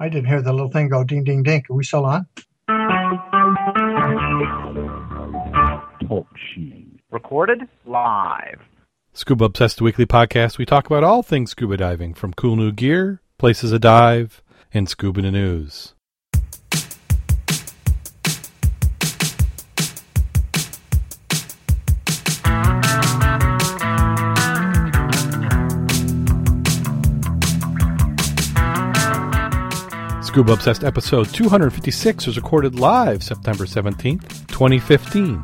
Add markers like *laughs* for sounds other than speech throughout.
I didn't hear the little thing go ding, ding, ding. Are we still on? Talk Recorded live. Scuba Obsessed Weekly Podcast. We talk about all things scuba diving, from cool new gear, places to dive, and scuba news. Scuba Obsessed episode 256 was recorded live September 17th, 2015.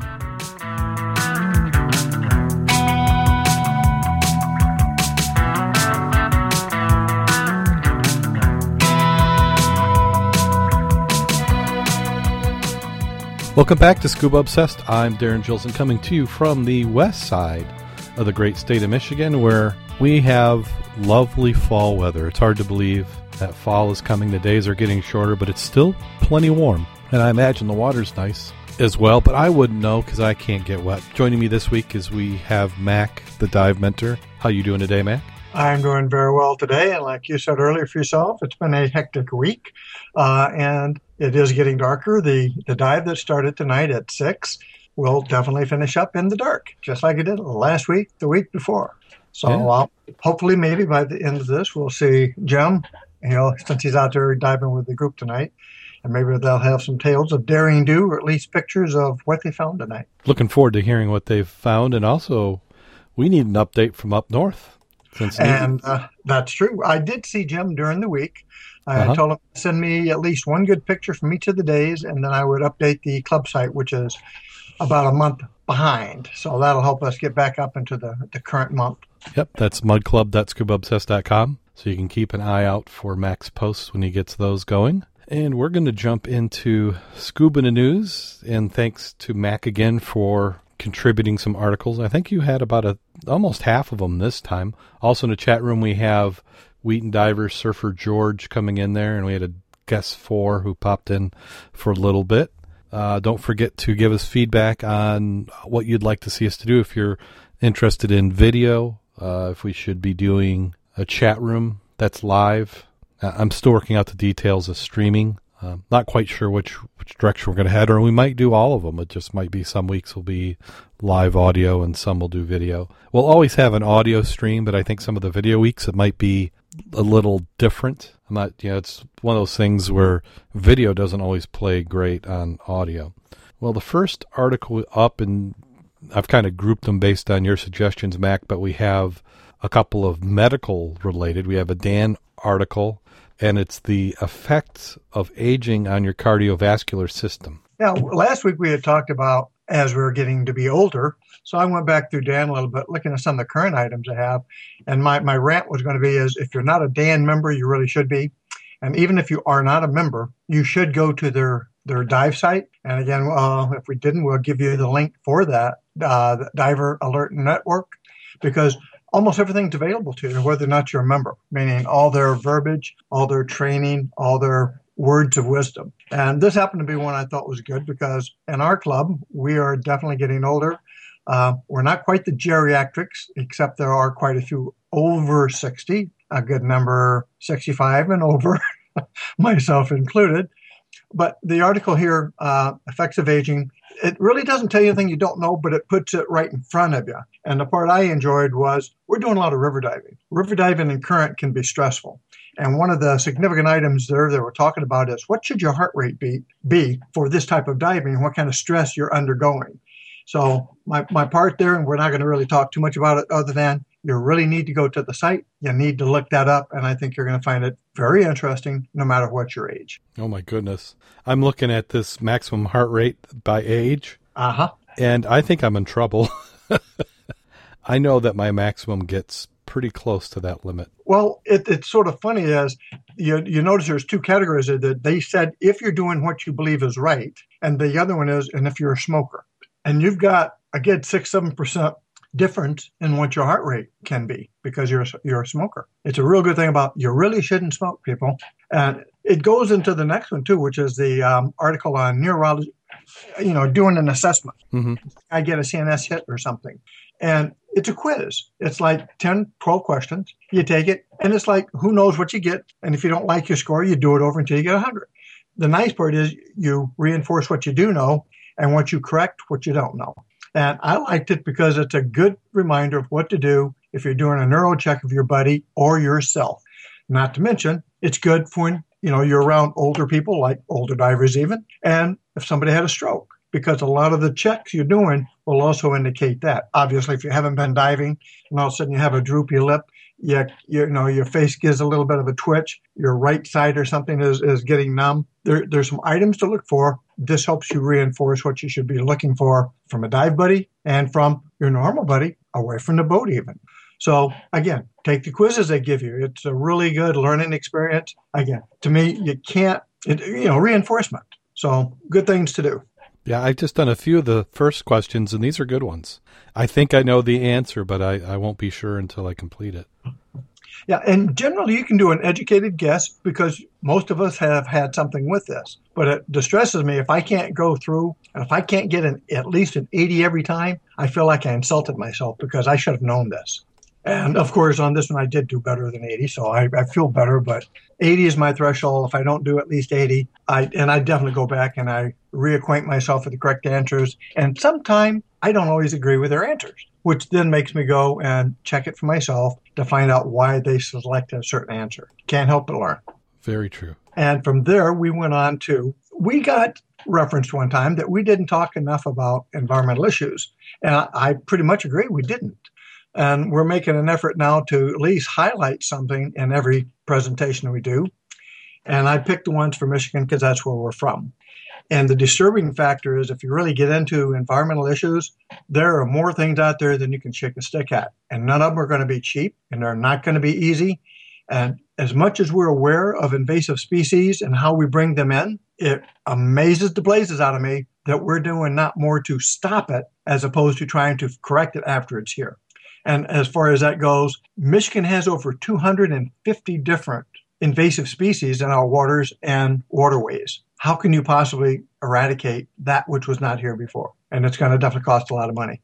Welcome back to Scuba Obsessed. I'm Darrin Gilson coming to you from the west side of the great state of Michigan where we have lovely fall weather. It's hard to believe that fall is coming. The days are getting shorter, but it's still plenty warm. And I imagine the water's nice as well, but I wouldn't know because I can't get wet. Joining me this week is we have Mack, the dive mentor. How you doing today, Mack? I'm doing very well today, and like you said earlier for yourself, it's been a hectic week, uh, and it is getting darker. The the dive that started tonight at six will definitely finish up in the dark, just like it did last week, the week before. So yeah. hopefully, maybe by the end of this, we'll see Jim you know, since he's out there diving with the group tonight. And maybe they'll have some tales of daring do, or at least pictures of what they found tonight. Looking forward to hearing what they've found, and also we need an update from up north. and uh, that's true. I did see Jim during the week. I uh-huh. told him to send me at least one good picture from each of the days, and then I would update the club site, which is about a month behind. So that'll help us get back up into the, the current month. Yep, that's mudclub.scubaobsessed.com. So you can keep an eye out for Mack's posts when he gets those going. And we're going to jump into Scuba News. And thanks to Mack again for contributing some articles. I think you had about a almost half of them this time. Also in the chat room we have Wheaton diver Surfer George coming in there, and we had a guest four who popped in for a little bit. Uh, don't forget to give us feedback on what you'd like to see us to do. If you're interested in video, uh, if we should be doing a chat room that's live. Uh, I'm still working out the details of streaming. Um, not quite sure which which direction we're going to head, or we might do all of them. It just might be some weeks will be live audio and some will do video. We'll always have an audio stream, but I think some of the video weeks it might be a little different. I'm not, you know, it's one of those things where video doesn't always play great on audio. Well, the first article up, and I've kind of grouped them based on your suggestions, Mack, but we have a couple of medical related. We have a DAN article, and it's the effects of aging on your cardiovascular system. Now, last week we had talked about as we were getting to be older. So I went back through DAN a little bit, looking at some of the current items I have. And my, my rant was going to be is if you're not a DAN member, you really should be. And even if you are not a member, you should go to their their dive site. And again, uh, if we didn't, we'll give you the link for that, uh, Diver Alert Network, because almost everything's available to you, whether or not you're a member, meaning all their verbiage, all their training, all their words of wisdom. And this happened to be one I thought was good because in our club, we are definitely getting older. Uh, we're not quite the geriatrics, except there are quite a few over 60, a good number 65 and over, *laughs* myself included. But the article here, uh, Effects of Aging, it really doesn't tell you anything you don't know, but it puts it right in front of you. And the part I enjoyed was we're doing a lot of river diving. River diving and current can be stressful. And one of the significant items there that we're talking about is what should your heart rate be, be for this type of diving? And what kind of stress you're undergoing? So my, my part there, and we're not going to really talk too much about it other than you really need to go to the site. You need to look that up, and I think you're going to find it very interesting no matter what your age. Oh, my goodness. I'm looking at this maximum heart rate by age. Uh huh. And I think I'm in trouble. *laughs* I know that my maximum gets pretty close to that limit. Well, it, it's sort of funny as you, you notice there's two categories that they said if you're doing what you believe is right, and the other one is, and if you're a smoker. And you've got, again, six, seven percent different in what your heart rate can be because you're you're a smoker. It's a real good thing about you really shouldn't smoke, people. And it goes into the next one too, which is the um, article on neurology. You know, doing an assessment. Mm-hmm. I get a CNS hit or something, and it's a quiz. It's like 10, 12 questions. You take it, and it's like, who knows what you get. And if you don't like your score, you do it over until you get 100. The nice part is you reinforce what you do know, and once you correct what you don't know. And I liked it because it's a good reminder of what to do if you're doing a neuro check of your buddy or yourself. Not to mention, it's good for when you know you're around older people, like older divers even, and if somebody had a stroke because a lot of the checks you're doing will also indicate that. Obviously, if you haven't been diving and all of a sudden you have a droopy lip, you, you know your face gives a little bit of a twitch, your right side or something is, is getting numb. There, there's some items to look for. This helps you reinforce what you should be looking for from a dive buddy and from your normal buddy away from the boat even. So again, take the quizzes they give you. It's a really good learning experience. Again, to me, you can't, it, you know, reinforcement. So good things to do. Yeah, I've just done a few of the first questions, and these are good ones. I think I know the answer, but I, I won't be sure until I complete it. Yeah, and generally you can do an educated guess because most of us have had something with this. But it distresses me if I can't go through and if I can't get an, at least an 80 every time, I feel like I insulted myself because I should have known this. And of course, on this one, I did do better than 80, so I, I, feel better. But 80 is my threshold. If I don't do at least 80, I and I definitely go back and I reacquaint myself with the correct answers. And sometimes I don't always agree with their answers, which then makes me go and check it for myself to find out why they selected a certain answer. Can't help but learn. Very true. And from there, we went on to we got referenced one time that we didn't talk enough about environmental issues, and I, I pretty much agree we didn't. And we're making an effort now to at least highlight something in every presentation we do. And I picked the ones for Michigan because that's where we're from. And the disturbing factor is if you really get into environmental issues, there are more things out there than you can shake a stick at. And none of them are going to be cheap and they're not going to be easy. And as much as we're aware of invasive species and how we bring them in, it amazes the blazes out of me that we're doing not more to stop it as opposed to trying to correct it after it's here. And as far as that goes, Michigan has over 250 different invasive species in our waters and waterways. How can you possibly eradicate that which was not here before? And it's going to definitely cost a lot of money.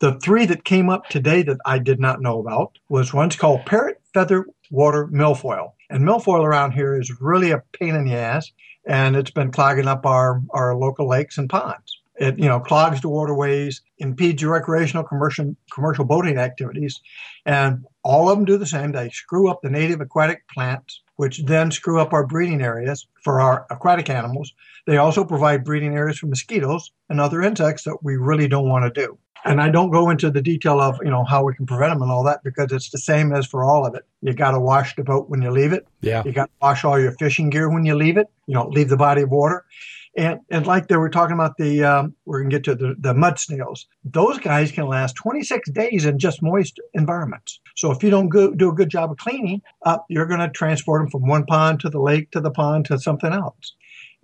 The three that came up today that I did not know about was one's called parrot feather water milfoil. And milfoil around here is really a pain in the ass, and it's been clogging up our, our local lakes and ponds. It you know clogs the waterways, impedes your recreational commercial commercial boating activities, and all of them do the same. They screw up the native aquatic plants, which then screw up our breeding areas for our aquatic animals. They also provide breeding areas for mosquitoes and other insects that we really don't want to do. And I don't go into the detail of you know how we can prevent them and all that because it's the same as for all of it. You got to wash the boat when you leave it. Yeah. You got to wash all your fishing gear when you leave it. You know, leave the body of water. And, and like they were talking about the, um, we're going to get to the, the mud snails. Those guys can last 26 days in just moist environments. So if you don't go, do a good job of cleaning, uh, you're going to transport them from one pond to the lake to the pond to something else.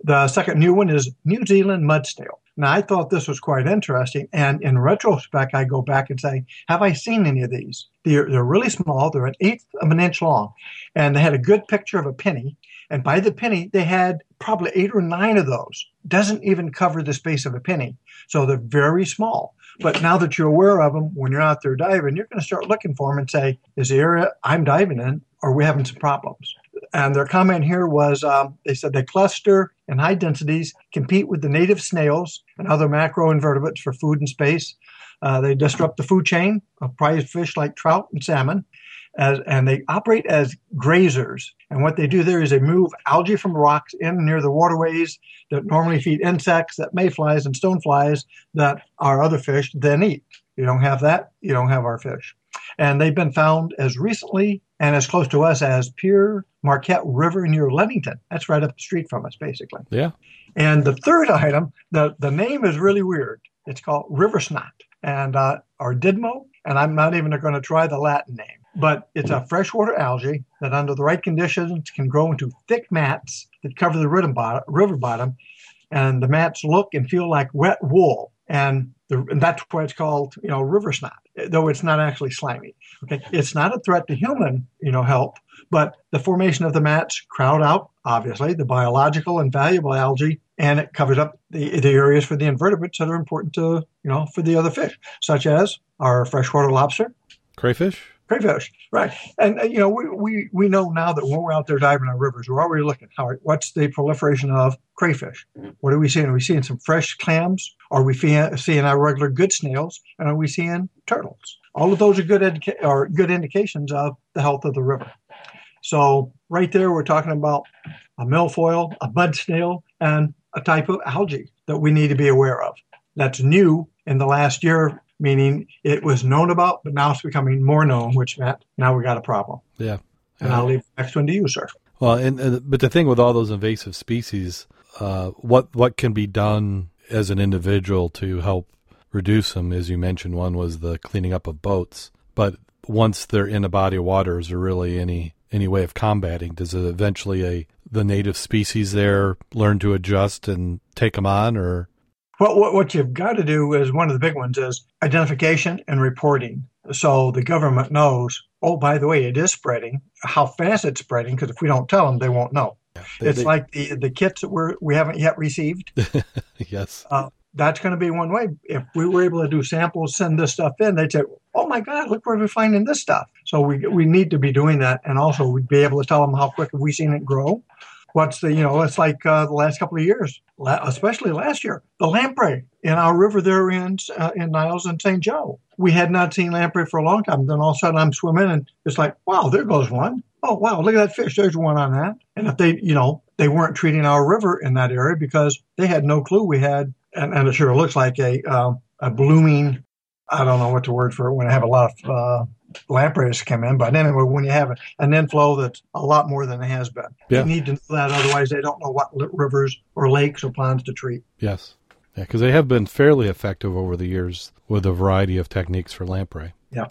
The second new one is New Zealand mud snail. Now, I thought this was quite interesting. And in retrospect, I go back and say, have I seen any of these? They're, they're really small. They're an eighth of an inch long. And they had a good picture of a penny. And by the penny, they had probably eight or nine of those. Doesn't even cover the space of a penny. So they're very small. But now that you're aware of them, when you're out there diving, you're going to start looking for them and say, is the area I'm diving in, are we having some problems? And their comment here was um, they said they cluster in high densities, compete with the native snails and other macroinvertebrates for food and space. Uh, they disrupt the food chain of prized fish like trout and salmon as, and they operate as grazers. And what they do there is they move algae from rocks in near the waterways that normally feed insects, that mayflies and stoneflies that our other fish then eat. You don't have that, you don't have our fish. And they've been found as recently and as close to us as Pere Marquette River near Ludington. That's right up the street from us, basically. Yeah. And the third item, the, the name is really weird. It's called river snot and uh, or didymo, and I'm not even going to try the Latin name but it's a freshwater algae that, under the right conditions, can grow into thick mats that cover the river bottom, and the mats look and feel like wet wool, and, the, and that's why it's called, you know, river snot. though it's not actually slimy. Okay, it's not a threat to human, you know, health, but the formation of the mats crowd out, obviously, the biological and valuable algae, and it covers up the, the areas for the invertebrates that are important to, you know, for the other fish, such as our freshwater lobster, crayfish, crayfish, right? And uh, you know, we, we we know now that when we're out there diving our rivers, we're already looking. How what's the proliferation of crayfish? What are we seeing? Are we seeing some fresh clams? Are we seeing our regular good snails? And are we seeing turtles? All of those are good educa- are good indications of the health of the river. So right there, we're talking about a milfoil, a mud snail, and a type of algae that we need to be aware of. That's new in the last year, meaning it was known about, but now it's becoming more known, which meant now we got a problem. Yeah. And I'll leave the next one to you, sir. Well, and, and but the thing with all those invasive species, uh, what what can be done as an individual to help reduce them? As you mentioned, one was the cleaning up of boats. But once they're in a body of water, is there really any any way of combating? Does it eventually a the native species there learn to adjust and take them on, or? Well, what, what you've got to do is one of the big ones is identification and reporting. So the government knows. Oh, by the way, it is spreading. How fast it's spreading? Because if we don't tell them, they won't know. Yeah, they, it's they, like the the kits that we're we haven't yet received. *laughs* yes. Uh, that's going to be one way. If we were able to do samples, send this stuff in, they'd say, "Oh my God, look where we're finding this stuff." So we we need to be doing that, and also we'd be able to tell them how quick have we seen it grow. What's the you know? It's like uh, the last couple of years, especially last year, the lamprey in our river there in uh, in Niles and St. Joe. We had not seen lamprey for a long time. Then all of a sudden, I'm swimming, and it's like, wow, there goes one. Oh wow, look at that fish. There's one on that. And if they, you know, they weren't treating our river in that area because they had no clue we had and, and it sure looks like a uh, a blooming. I don't know what the word for it when I have a lot of uh, lampreys come in, but anyway, when you have an inflow that's a lot more than it has been, yeah. you need to know that. Otherwise, they don't know what rivers or lakes or ponds to treat. Yes, yeah, because they have been fairly effective over the years with a variety of techniques for lamprey. Yeah.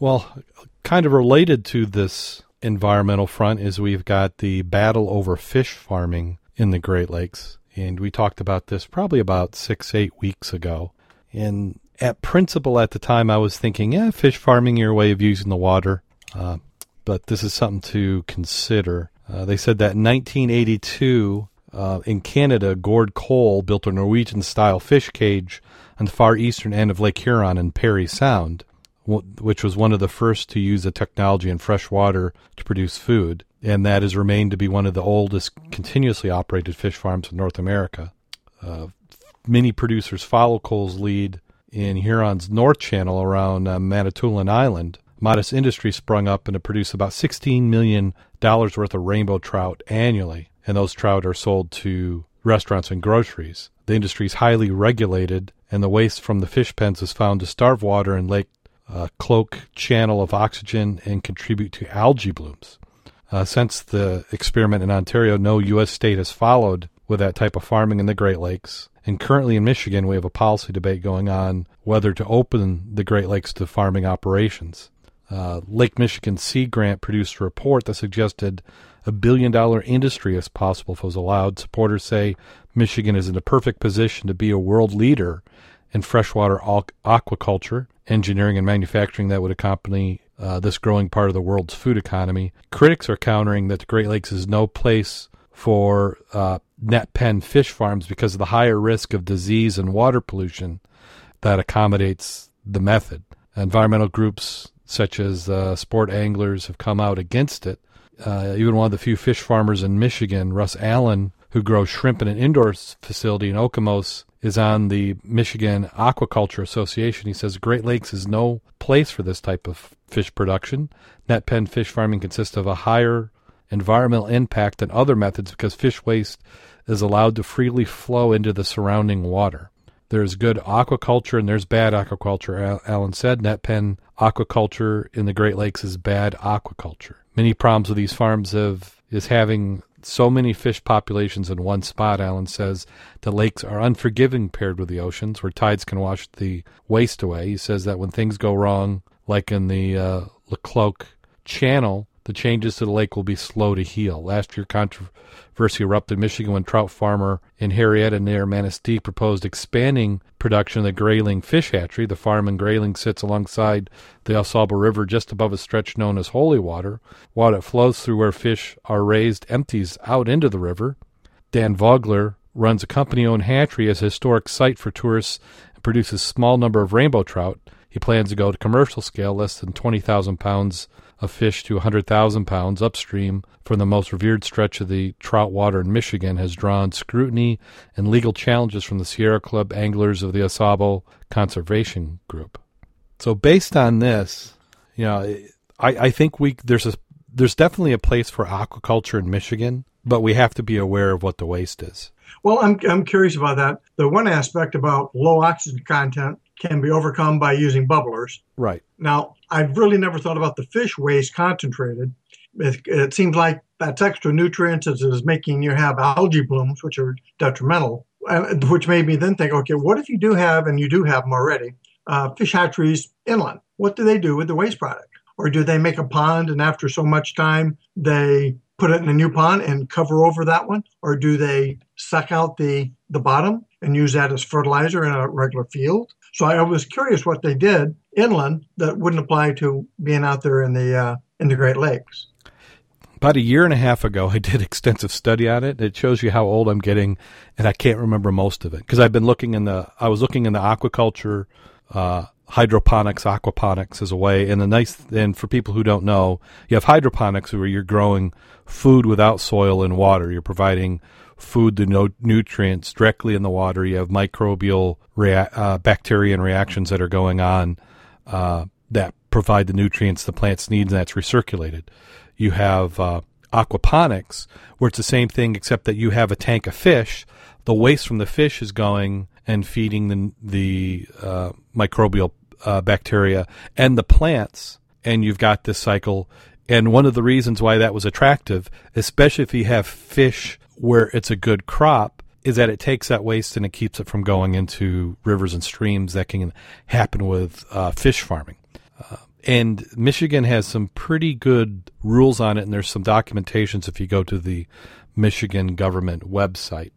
Well, kind of related to this environmental front is we've got the battle over fish farming in the Great Lakes and we talked about this probably about six, eight weeks ago. And at principle at the time, I was thinking, yeah, fish farming, your way of using the water. Uh, but this is something to consider. Uh, they said that in 1982, uh, in Canada, Gord Cole built a Norwegian style fish cage on the far eastern end of Lake Huron in Parry Sound, which was one of the first to use the technology in fresh water to produce food and that has remained to be one of the oldest continuously operated fish farms in North America. Uh, many producers follow Cole's lead in Huron's North Channel around uh, Manitoulin Island. Modest industry sprung up and to produce about $16 million worth of rainbow trout annually, and those trout are sold to restaurants and groceries. The industry is highly regulated, and the waste from the fish pens is found to starve water and Lake uh, Cloak channel of oxygen and contribute to algae blooms. Uh, since the experiment in Ontario, no U.S. state has followed with that type of farming in the Great Lakes. And currently in Michigan, we have a policy debate going on whether to open the Great Lakes to farming operations. Uh, Lake Michigan Sea Grant produced a report that suggested a billion dollar industry is possible if it was allowed. Supporters say Michigan is in a perfect position to be a world leader in freshwater aquaculture, engineering, and manufacturing that would accompany uh, this growing part of the world's food economy. Critics are countering that the Great Lakes is no place for uh, net pen fish farms because of the higher risk of disease and water pollution that accommodates the method. Environmental groups such as uh, sport anglers have come out against it. Uh, even one of the few fish farmers in Michigan, Russ Allen, who grows shrimp in an indoor facility in Okemos, is on the Michigan Aquaculture Association. He says Great Lakes is no place for this type of fish production. Net pen fish farming consists of a higher environmental impact than other methods because fish waste is allowed to freely flow into the surrounding water. There's good aquaculture and there's bad aquaculture, Allen said. Net pen aquaculture in the Great Lakes is bad aquaculture. Many problems with these farms have is having so many fish populations in one spot, Allen says, the lakes are unforgiving paired with the oceans, where tides can wash the waste away. He says that when things go wrong, like in the uh, Channel, the changes to the lake will be slow to heal. Last year, controversy erupted in Michigan when trout farmer in Harriet near Manistee proposed expanding production of the Grayling fish hatchery. The farm in Grayling sits alongside the Sable River just above a stretch known as Holy Water. Water flows through where fish are raised empties out into the river. Dan Vogler runs a company owned hatchery as a historic site for tourists and produces a small number of rainbow trout. He plans to go to commercial scale, less than 20,000 pounds of fish to 100,000 pounds upstream from the most revered stretch of the trout water in Michigan has drawn scrutiny and legal challenges from the Sierra Club anglers of the Au Sable Conservation Group. So based on this, you know, I, I think we there's a there's definitely a place for aquaculture in Michigan, but we have to be aware of what the waste is. Well, I'm, I'm curious about that. The one aspect about low oxygen content can be overcome by using bubblers. Right. Now, I've really never thought about the fish waste concentrated. It, it seems like that's extra nutrients is, is making you have algae blooms, which are detrimental, which made me then think, okay, what if you do have, and you do have them already, uh, fish hatcheries inland? What do they do with the waste product? Or do they make a pond and after so much time they put it in a new pond and cover over that one? Or do they suck out the, the bottom and use that as fertilizer in a regular field? So I was curious what they did inland that wouldn't apply to being out there in the uh, in the Great Lakes. About a year and a half ago, I did extensive study on it. It shows you how old I'm getting, and I can't remember most of it because I've been looking in the I was looking in the aquaculture, uh, hydroponics, aquaponics as a way. And the nice and for people who don't know, you have hydroponics where you're growing food without soil and water. You're providing food the no- nutrients directly in the water. You have microbial rea- uh, bacteria and reactions that are going on uh, that provide the nutrients the plants need, and that's recirculated. You have uh, aquaponics, where it's the same thing except that you have a tank of fish. The waste from the fish is going and feeding the the uh, microbial uh, bacteria and the plants, and you've got this cycle. And one of the reasons why that was attractive, especially if you have fish where it's a good crop is that it takes that waste and it keeps it from going into rivers and streams that can happen with uh, fish farming. Uh, and Michigan has some pretty good rules on it, and there's some documentations if you go to the Michigan government website.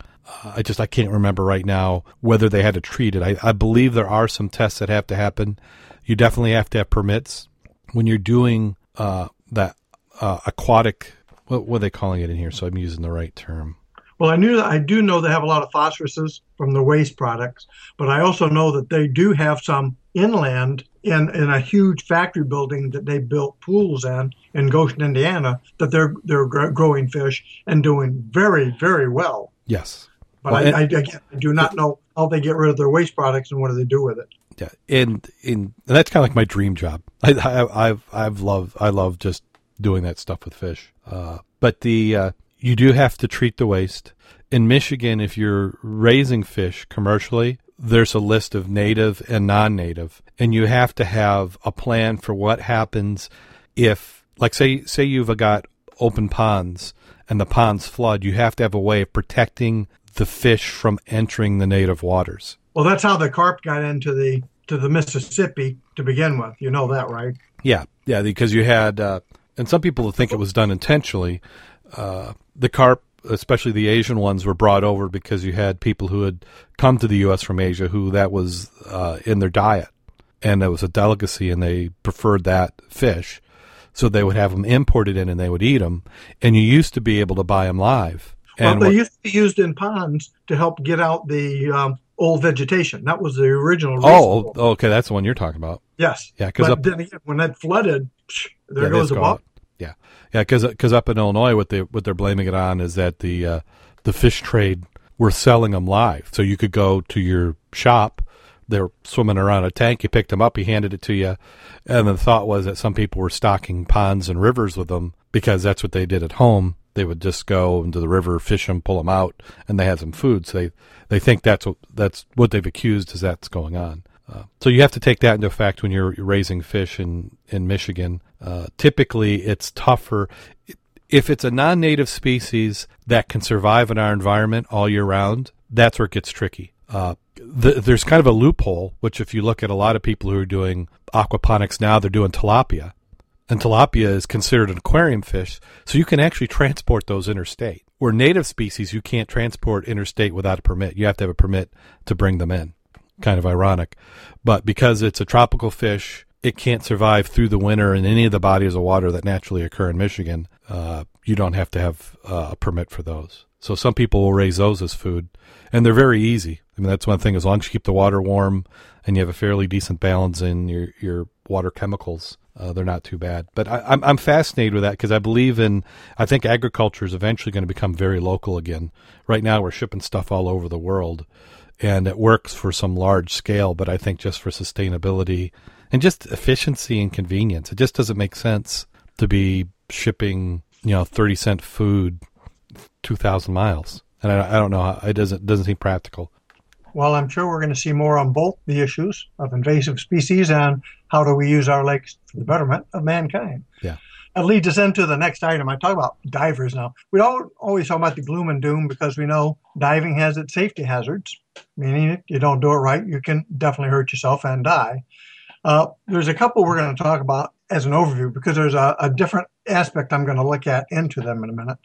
Uh, I just I can't remember right now whether they had to treat it. I, I believe there are some tests that have to happen. You definitely have to have permits when you're doing uh, that uh, aquatic what, what are they calling it in here? So I'm using the right term. Well, I knew that I do know they have a lot of phosphoruses from the waste products, but I also know that they do have some inland in in a huge factory building that they built pools in in Goshen, Indiana, that they're they're growing fish and doing very very well. Yes, but well, I, and, I, again, I do not know how they get rid of their waste products and what do they do with it. Yeah, and and, and that's kind of like my dream job. *laughs* I, I I've I've loved I love just doing that stuff with fish. Uh, but the uh, you do have to treat the waste. In Michigan, if you're raising fish commercially, there's a list of native and non-native, and you have to have a plan for what happens if, like, say, say you've got open ponds and the ponds flood. You have to have a way of protecting the fish from entering the native waters. Well, that's how the carp got into the to the Mississippi to begin with. You know that, right? Yeah, yeah, because you had uh, and some people think it was done intentionally. Uh, the carp, especially the Asian ones, were brought over because you had people who had come to the U.S. from Asia who that was uh, in their diet, and it was a delicacy, and they preferred that fish. So they would have them imported in, and they would eat them. And you used to be able to buy them live. Well, they what, used to be used in ponds to help get out the um, old vegetation. That was the original. Oh, okay, that's the one you're talking about. Yes. Yeah, because then again, when that flooded, there yeah, goes the ball. Yeah, yeah, because because up in Illinois, what they what they're blaming it on is that the uh, the fish trade were selling them live, so you could go to your shop. They're swimming around a tank. You picked them up. He handed it to you, and the thought was that some people were stocking ponds and rivers with them because that's what they did at home. They would just go into the river, fish them, pull them out, and they had some food. So they they think that's what that's what they've accused is that's going on. So you have to take that into effect when you're raising fish in in Michigan. Uh, typically, it's tougher if it's a non-native species that can survive in our environment all year round. That's where it gets tricky. Uh, the, there's kind of a loophole, which if you look at a lot of people who are doing aquaponics now, they're doing tilapia, and tilapia is considered an aquarium fish, so you can actually transport those interstate. Where native species, you can't transport interstate without a permit. You have to have a permit to bring them in. Kind of ironic. But because it's a tropical fish, it can't survive through the winter in any of the bodies of water that naturally occur in Michigan. Uh, you don't have to have uh, a permit for those. So some people will raise those as food, and they're very easy. I mean, that's one thing. As long as you keep the water warm and you have a fairly decent balance in your your water chemicals, uh, they're not too bad. But I, I'm I'm fascinated with that because I believe in. I think agriculture is eventually going to become very local again. Right now, we're shipping stuff all over the world, and it works for some large scale. But I think just for sustainability and just efficiency and convenience, it just doesn't make sense to be shipping you know thirty cent food two thousand miles. And I, I don't know. It doesn't doesn't seem practical. Well, I'm sure we're going to see more on both the issues of invasive species and how do we use our lakes for the betterment of mankind. Yeah. That leads us into the next item. I talk about divers now. We don't always talk about the gloom and doom because we know diving has its safety hazards, meaning if you don't do it right, you can definitely hurt yourself and die. Uh, there's a couple we're going to talk about as an overview because there's a, a, different aspect I'm going to look at into them in a minute.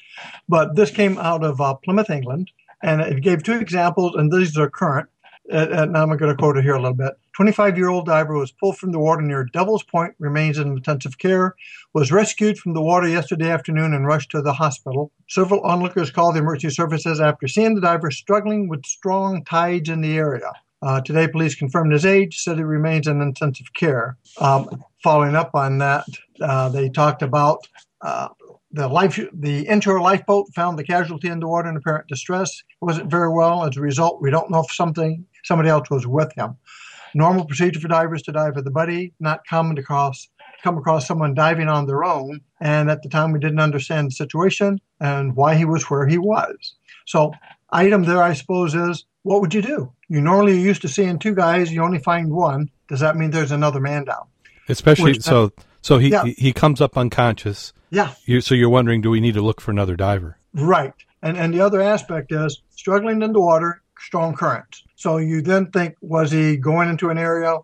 But this came out of uh, Plymouth, England, and it gave two examples, and these are current. And now I'm going to quote it here a little bit. 25 year old diver was pulled from the water near Devil's Point, remains in intensive care, was rescued from the water yesterday afternoon and rushed to the hospital. Several onlookers called the emergency services after seeing the diver struggling with strong tides in the area. Uh, today, police confirmed his age, said he remains in intensive care. Um, following up on that, uh, they talked about uh, the life, the inshore lifeboat found the casualty in the water in apparent distress. It wasn't very well. As a result, we don't know if something somebody else was with him. Normal procedure for divers to dive with a buddy. Not common to cross come across someone diving on their own. And at the time, we didn't understand the situation and why he was where he was. So, item there, I suppose, is what would you do? You normally are used to seeing two guys, you only find one. Does that mean there's another man down? Especially Which, so so he yeah. he comes up unconscious. Yeah. You, so you're wondering, do we need to look for another diver? Right. And and the other aspect is struggling in the water, strong currents. So you then think, was he going into an area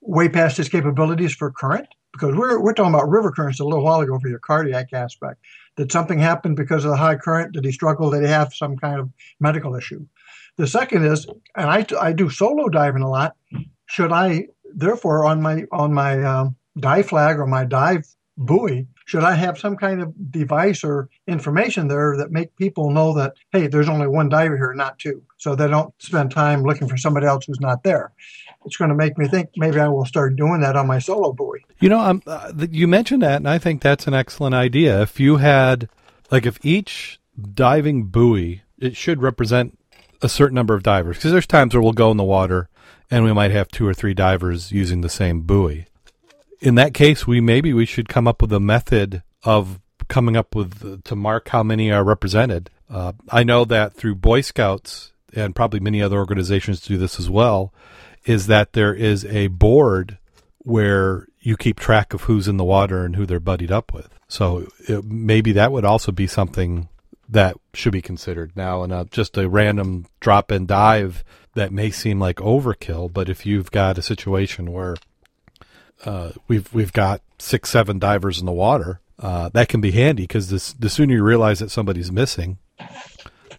way past his capabilities for current? Because we're we're talking about river currents a little while ago for your cardiac aspect. Did something happen because of the high current? Did he struggle? Did he have some kind of medical issue? The second is, and I, I do solo diving a lot. Should I therefore on my on my um, dive flag or my dive buoy should I have some kind of device or information there that make people know that hey, there's only one diver here, not two, so they don't spend time looking for somebody else who's not there. It's going to make me think maybe I will start doing that on my solo buoy. You know, uh, you mentioned that, and I think that's an excellent idea. If you had, like, if each diving buoy, it should represent a certain number of divers because there's times where we'll go in the water and we might have two or three divers using the same buoy. In that case, we maybe we should come up with a method of coming up with to mark how many are represented. Uh, I know that through Boy Scouts and probably many other organizations do this as well. Is that there is a board where you keep track of who's in the water and who they're buddied up with. So it, maybe that would also be something that should be considered now and just a random drop and dive that may seem like overkill but if you've got a situation where uh, we've we've got six seven divers in the water uh, that can be handy because the sooner you realize that somebody's missing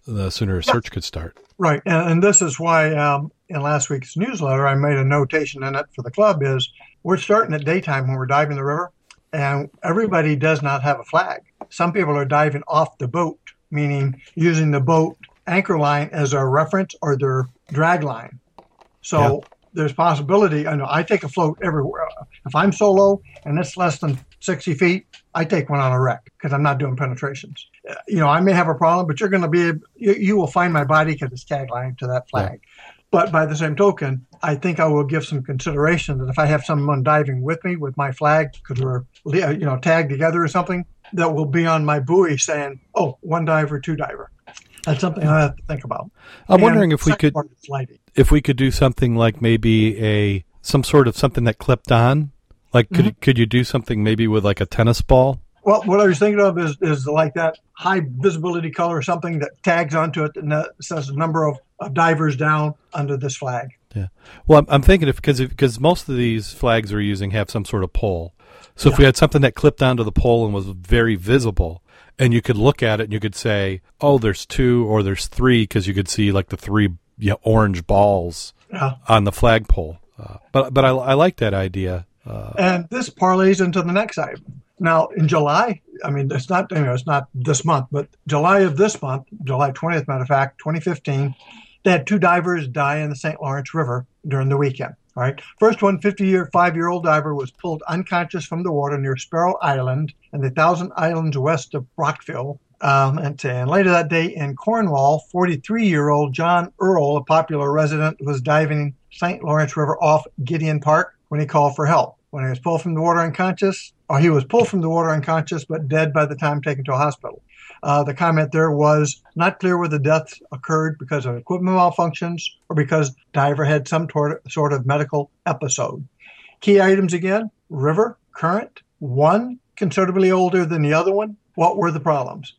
the sooner a search could start right and, and this is why um, in last week's newsletter i made a notation in it for the club is we're starting at daytime when we're diving the river and everybody does not have a flag some people are diving off the boat meaning using the boat anchor line as our reference or their drag line. So yeah. there's possibility. I know I take a float everywhere. If I'm solo and it's less than 60 feet, I take one on a wreck because I'm not doing penetrations. You know, I may have a problem, but you're going to be, you, you, will find my body because it's tagline to that flag. Yeah. But by the same token, I think I will give some consideration that if I have someone diving with me with my flag because we're uh, you know tagged together or something, that will be on my buoy saying, "Oh, one diver, two diver." That's something I have to think about. I'm and wondering if we could if we could do something like maybe a some sort of something that clipped on. Like could mm-hmm. could you do something maybe with like a tennis ball? Well, what I was thinking of is is like that high visibility color or something that tags onto it and that says the number of, of divers down under this flag. Yeah. Well, I'm, I'm thinking if because because most of these flags we're using have some sort of pole. So if we had something that clipped onto the pole and was very visible, and you could look at it and you could say, "Oh, there's two or there's three because you could see like the three yeah, orange balls Yeah. on the flagpole. Uh, but but I, I like that idea. Uh, And this parlays into the next item. Now, in July, I mean, it's not, you know, it's not this month, but July of this month, July 20th, matter of fact, 2015, they had two divers die in the St. Lawrence River during the weekend. All right. First one, 50 year, five year old diver was pulled unconscious from the water near Sparrow Island and the Thousand Islands west of Brockville. Um, and, and later that day in Cornwall, 43 year old John Earl, a popular resident, was diving St. Lawrence River off Guindon Park when he called for help. When he was pulled from the water unconscious, or he was pulled from the water unconscious but dead by the time taken to a hospital. Uh, the comment there was not clear whether the death occurred because of equipment malfunctions or because diver had some tor- sort of medical episode. Key items again: river, current, one considerably older than the other one. What were the problems?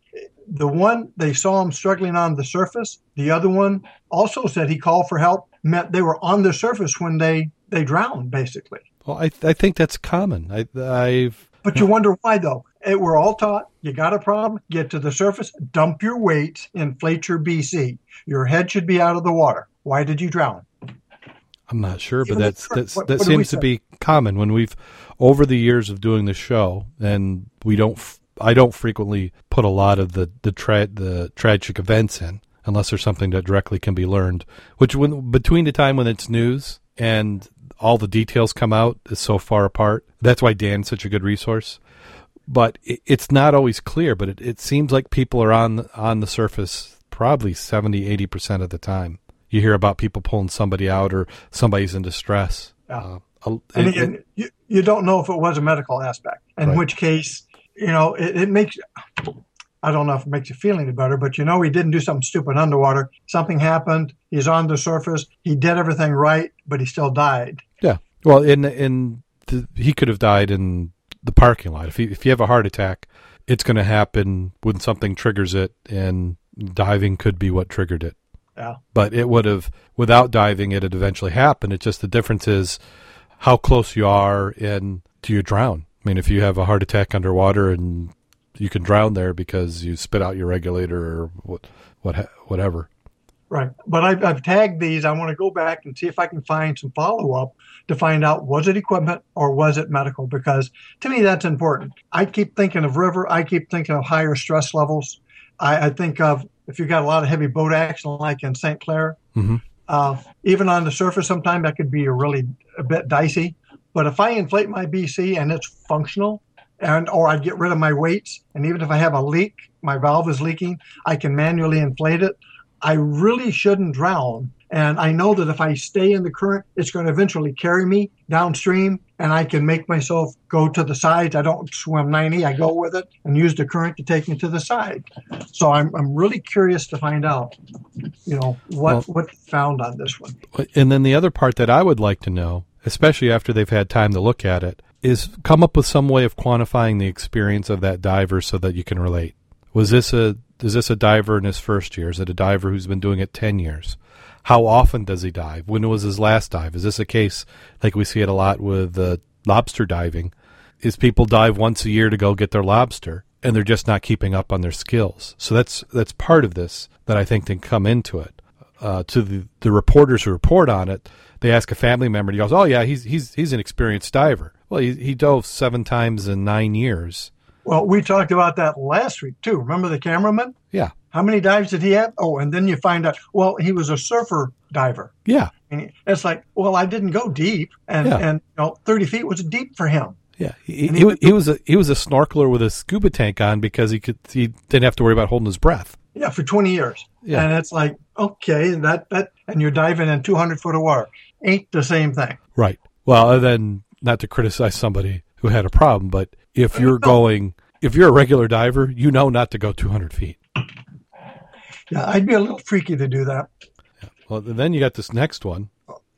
The one they saw him struggling on the surface. The other one also said he called for help. Meant they were on the surface when they they drowned, basically. Well, I I think that's common. I I've But you wonder why, though. It, we're all taught you got a problem, get to the surface, dump your weight, inflate your BC. Your head should be out of the water. Why did you drown? I'm not sure, but Even that's that's what- that what seems to be common when we've over the years of doing the show, and we don't. f- I don't frequently put a lot of the the tra- the tragic events in unless there's something that directly can be learned. Which when between the time when it's news and all the details come out is so far apart. That's why DAN's such a good resource. But it, it's not always clear. But it, it seems like people are on on the surface probably 70, 80 percent of the time. You hear about people pulling somebody out or somebody's in distress. Yeah. Uh, a- And it- again, you, you don't know if it was a medical aspect, in Right. which case, you know, it, it makes, I don't know if it makes you feel any better, but you know, he didn't do something stupid underwater. Something happened. He's on the surface. He did everything right, but he still died. Yeah. Well, in in the, he could have died in the parking lot. If you, if you have a heart attack, it's going to happen when something triggers it, and diving could be what triggered it. Yeah. But it would have, without diving, it had eventually happened. It's just the difference is how close you are and do you drown? I mean, if you have a heart attack underwater and you can drown there because you spit out your regulator or what, what, whatever. Right. But I've, I've tagged these. I want to go back and see if I can find some follow up to find out was it equipment or was it medical? Because to me, that's important. I keep thinking of river. I keep thinking of higher stress levels. I, I think of if you've got a lot of heavy boat action, like in St. Clair, Mhm. uh, even on the surface, sometimes that could be a really a bit dicey. But if I inflate my BC and it's functional, and or I get rid of my weights, and even if I have a leak, my valve is leaking, I can manually inflate it. I really shouldn't drown. And I know that if I stay in the current, it's going to eventually carry me downstream and I can make myself go to the sides. I don't swim 90, I go with it and use the current to take me to the side. So I'm, I'm really curious to find out, you know, what, Well- what found on this one. And then the other part that I would like to know, especially after they've had time to look at it, is come up with some way of quantifying the experience of that diver so that you can relate. Was this a is this a diver in his first year? Is it a diver who's been doing it ten years? How often does he dive? When was his last dive? Is this a case like we see it a lot with uh, lobster diving? Is people dive once a year to go get their lobster and they're just not keeping up on their skills? So that's that's part of this that I think can come into it uh, to the, the reporters who report on it, they ask a family member, and he goes, "Oh yeah, he's he's he's an experienced diver. Well, he, he dove seven times in nine years. Well, we talked about that last week too. Remember the cameraman? Yeah, How many dives did he have? Oh, and then you find out, well, he was a surfer diver. yeah, And it's like, well, I didn't go deep, and Yeah. and you know, thirty feet was deep for him. yeah. He, he, he- he was a he was a snorkeler with a scuba tank on because he could he didn't have to worry about holding his breath. Yeah, for twenty years. Yeah. And it's like, okay, that that, and you're diving in two hundred foot of water, ain't the same thing. Right. Well, and then not to criticize somebody who had a problem, but if you're going, if you're a regular diver, you know not to go 200 feet. Yeah, I'd be a little freaky to do that. Well, then you got this next one.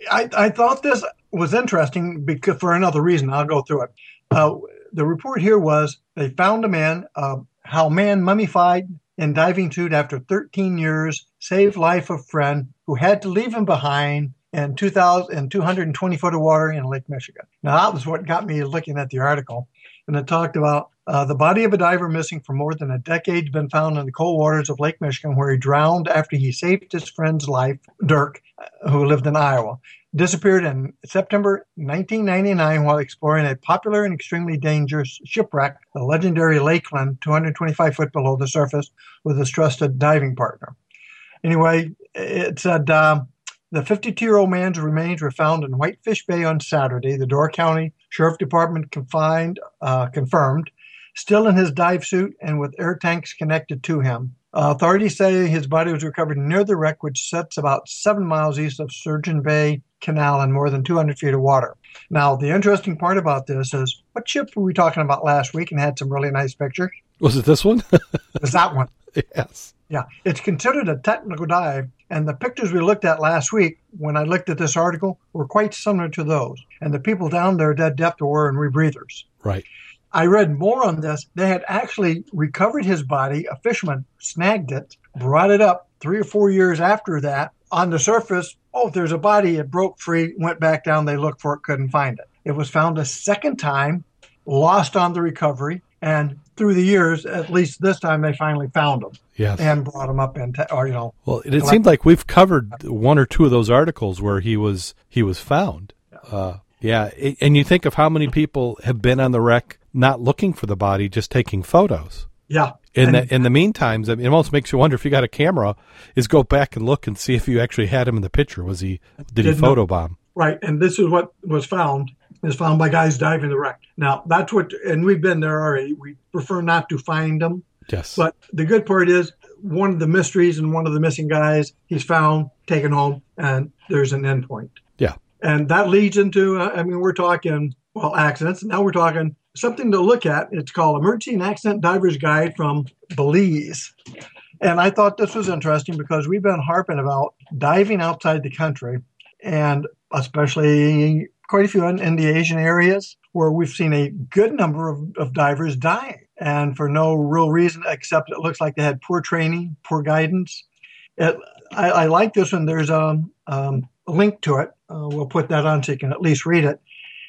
I, I thought this was interesting because for another reason. I'll go through it. Uh, the report here was they found a man, uh, how man mummified in diving suit after 13 years, saved life of friend who had to leave him behind in 2000 in 220 foot of water in Lake Michigan. Now that was what got me looking at the article. And it talked about uh, the body of a diver missing for more than a decade been found in the cold waters of Lake Michigan, where he drowned after he saved his friend's life, Dirk, uh, who lived in Iowa. Disappeared in September 1999 while exploring a popular and extremely dangerous shipwreck, the legendary Lakeland, 225 foot below the surface, with his trusted diving partner. Anyway, it said. Uh, the 52 year old man's remains were found in Whitefish Bay on Saturday. The Door County Sheriff Department confined, uh, confirmed, still in his dive suit and with air tanks connected to him. Uh, authorities say his body was recovered near the wreck, which sits about seven miles east of Sturgeon Bay Canal in more than 200 feet of water. Now, the interesting part about this is what ship were we talking about last week and had some really nice pictures? Was it this one? *laughs* was that one? Yes. Yeah, it's considered a technical dive, and the pictures we looked at last week, when I looked at this article, were quite similar to those. And the people down there that depth were in rebreathers. Right. I read more on this. They had actually recovered his body. A fisherman snagged it, brought it up three or four years after that. On the surface, oh, there's a body. It broke free, went back down. They looked for it, couldn't find it. It was found a second time, lost on the recovery, and through the years, at least this time, they finally found him. Yes. And brought him up into, or you know. Well, it, it seemed like we've covered one or two of those articles where he was he was found. Uh, yeah, and you think of how many people have been on the wreck not looking for the body, just taking photos. Yeah. In the in the meantime, it almost makes you wonder if you got a camera, is go back and look and see if you actually had him in the picture. Was he did he photobomb? Right, and this is what was found is found by guys diving the wreck. Now that's what, and we've been there already. We prefer not to find them. Yes. But the good part is one of the mysteries and one of the missing guys he's found, taken home, and there's an endpoint. Yeah. And that leads into, uh, I mean, we're talking well accidents. Now we're talking something to look at. It's called Emergency and Accident Diver's Guide from Belize. And I thought this was interesting because we've been harping about diving outside the country, and especially quite a few in, in the Asian areas where we've seen a good number of, of divers dying, and for no real reason except it looks like they had poor training, poor guidance. It, I, I, like this one. There's a, um, a link to it. Uh, we'll put that on so you can at least read it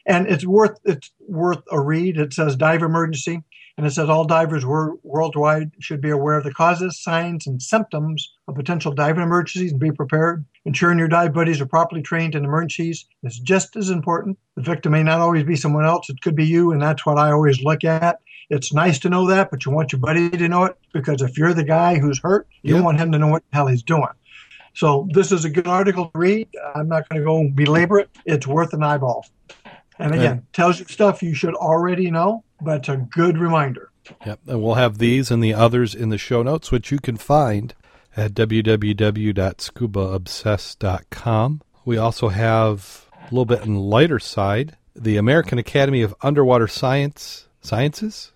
and it's worth it's worth a read. It says dive emergency, and it says all divers wor- worldwide should be aware of the causes, signs, and symptoms of potential diving emergencies and be prepared. Ensuring your dive buddies are properly trained in emergencies is just as important. The victim may not always be someone else; it could be you, and that's what I always look at. It's nice to know that, but you want your buddy to know it because if you're the guy who's hurt, you want him to know what the hell he's doing. So this is a good article to read. I'm not going to go belabor it. It's worth an eyeball. And again, tells you stuff you should already know, but it's a good reminder. Yep. And we'll have these and the others in the show notes, which you can find at www.scubaobsessed.com. We also have a little bit in lighter side, the American Academy of Underwater Science Sciences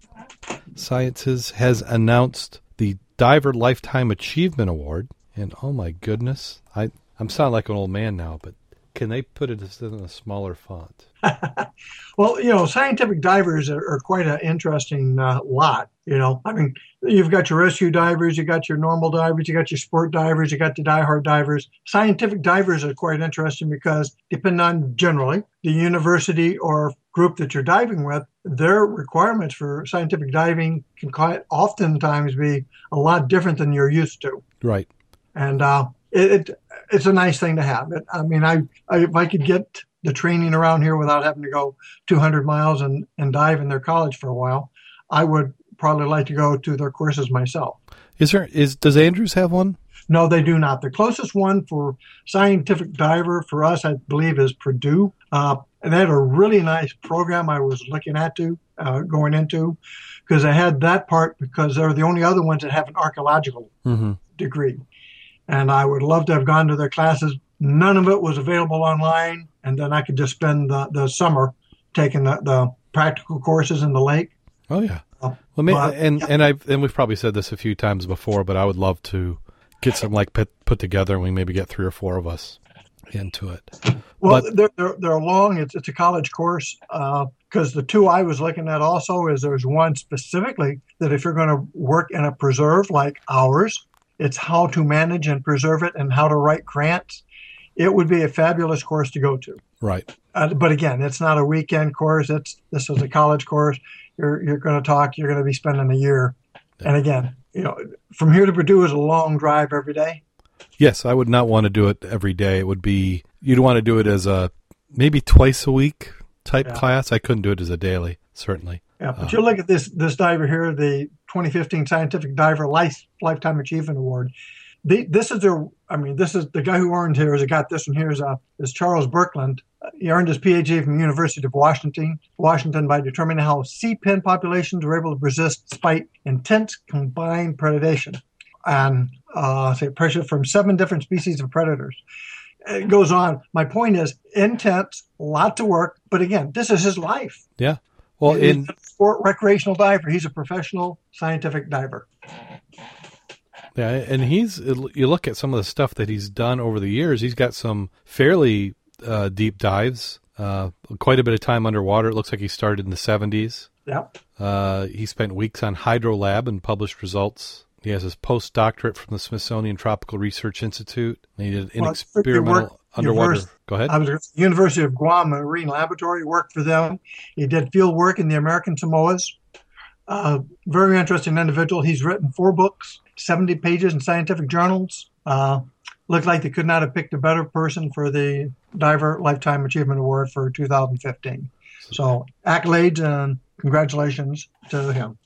Sciences has announced the Diver Lifetime Achievement Award. And oh my goodness, I I'm sounding like an old man now, but can they put it in a smaller font? *laughs* well, you know, scientific divers are, are quite an interesting uh, lot. You know, I mean, you've got your rescue divers, you've got your normal divers, you got your sport divers, you got the diehard divers. Scientific divers are quite interesting because, depending on generally the university or group that you're diving with, their requirements for scientific diving can quite oftentimes be a lot different than you're used to. Right. And uh, it, it, it's a nice thing to have. It, I mean, I, I if I could get the training around here without having to go 200 miles and, and dive in their college for a while, I would probably like to go to their courses myself. Is there is does Andrews have one? No, they do not. The closest one for scientific diver for us, I believe, is Purdue. Uh, and they had a really nice program I was looking at to uh, going into because I had that part because they're the only other ones that have an archaeological mm-hmm. degree. And I would love to have gone to their classes. None of it was available online and then I could just spend the, the summer taking the, the practical courses in the lake. Oh yeah. Uh, well, but, and yeah. and I and we've probably said this a few times before, but I would love to get some like put, put together, and we maybe get three or four of us into it. Well, but, they're, they're, they're long. It's it's a college course because uh, the two I was looking at also is there's one specifically that if you're going to work in a preserve like ours, it's how to manage and preserve it and how to write grants it would be a fabulous course to go to. Right. Uh, but again, it's not a weekend course. It's this is a college course. you're you're going to talk. You're going to be spending a year. And again, you know, from here to Purdue is a long drive every day. Yes, I would not want to do it every day. It would be you'd want to do it as a maybe twice a week type Yeah. class. I couldn't do it as a daily, certainly. Yeah, but Uh, you look at this this diver here, the 2015 Scientific Diver Life Lifetime Achievement Award. The, this is their, I mean, this is the guy who earned here has got this one here is uh, is Charles Birkeland. Uh, He earned his PhD from the University of Washington, Washington by determining how sea pen populations were able to resist despite intense combined predation and uh, say pressure from seven different species of predators. It goes on. My point is intense, lots of work, but again, this is his life. Well, He's in a sport recreational diver. He's a professional scientific diver. yeah, and he's you look at some of the stuff that he's done over the years. He's got some fairly uh, deep dives, uh, quite a bit of time underwater. It looks like he started in the seventies. Yep. Uh, he spent weeks on Hydro Lab and published results. He has his postdoctorate from the Smithsonian Tropical Research Institute. He did an Well, experimental underwater. diverse. Go ahead. I was at the University of Guam Marine Laboratory, worked for them. He did field work in the American Samoas. Uh, very interesting individual. He's written four books, 70 pages in scientific journals. Uh, looked like they could not have picked a better person for the Diver Lifetime Achievement Award for 2015. So accolades and congratulations to him.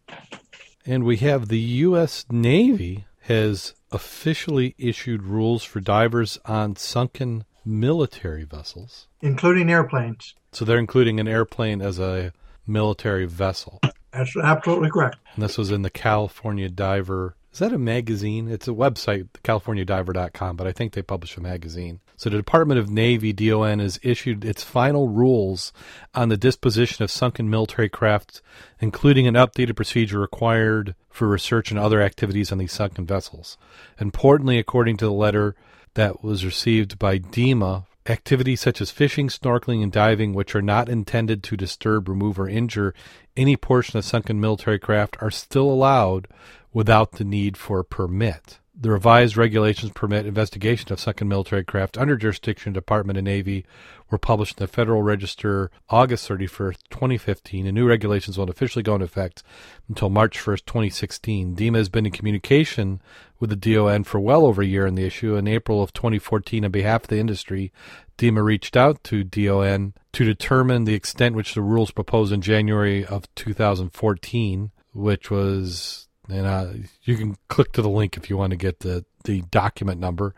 And we have the U.S. Navy has officially issued rules for divers on sunken military vessels. including airplanes. So they're including an airplane as a military vessel. That's absolutely correct. And this was in the California Diver. Is that a magazine? It's a website, californiadiver.com, but I think they publish a magazine. So the Department of Navy, DON, has issued its final rules on the disposition of sunken military craft, including an updated procedure required for research and other activities on these sunken vessels. Importantly, according to the letter that was received by DEMA, activities such as fishing, snorkeling, and diving, which are not intended to disturb, remove, or injure any portion of sunken military craft, are still allowed without the need for a permit. The revised regulations permit investigation of sunken military craft under jurisdiction of Department of Navy were published in the Federal Register August 31st, 2015, and new regulations won't officially go into effect until March 1st, 2016. DEMA has been in communication with the DON for well over a year on the issue. In April of 2014, on behalf of the industry, DEMA reached out to DON to determine the extent which the rules proposed in January of 2014, which was, and uh, you can click to the link if you want to get the, the document number,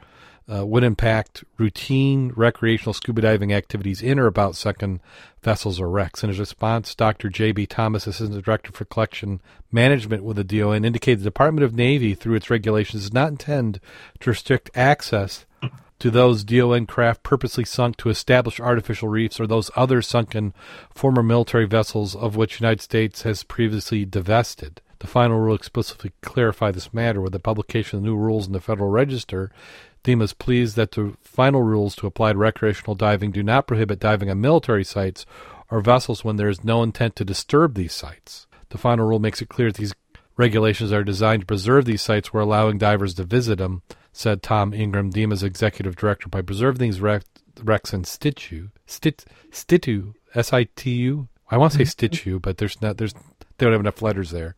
uh, would impact routine recreational scuba diving activities in or about sunken vessels or wrecks. In his response, Dr. J.B. Thomas, Assistant Director for Collection Management with the DON, indicated the Department of Navy, through its regulations, does not intend to restrict access to those DON craft purposely sunk to establish artificial reefs or those other sunken former military vessels of which the United States has previously divested. The final rule explicitly clarified this matter with the publication of the new rules in the Federal Register. DEMA is pleased that the final rules to apply to recreational diving do not prohibit diving on military sites or vessels when there is no intent to disturb these sites. The final rule makes it clear that these regulations are designed to preserve these sites while allowing divers to visit them, said Tom Ingram, DEMA's executive director. By preserving these wreck, wrecks in situ, stit, stitu, S-I-T-U. I want to say mm-hmm. stitu, but there's not. There's they don't have enough letters there.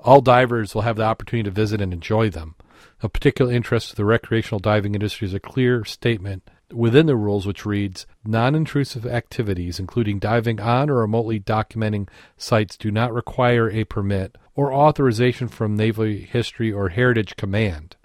All divers will have the opportunity to visit and enjoy them. Of particular interest to the recreational diving industry is a clear statement within the rules which reads non intrusive activities, including diving on or remotely documenting sites, do not require a permit or authorization from Naval History or Heritage Command.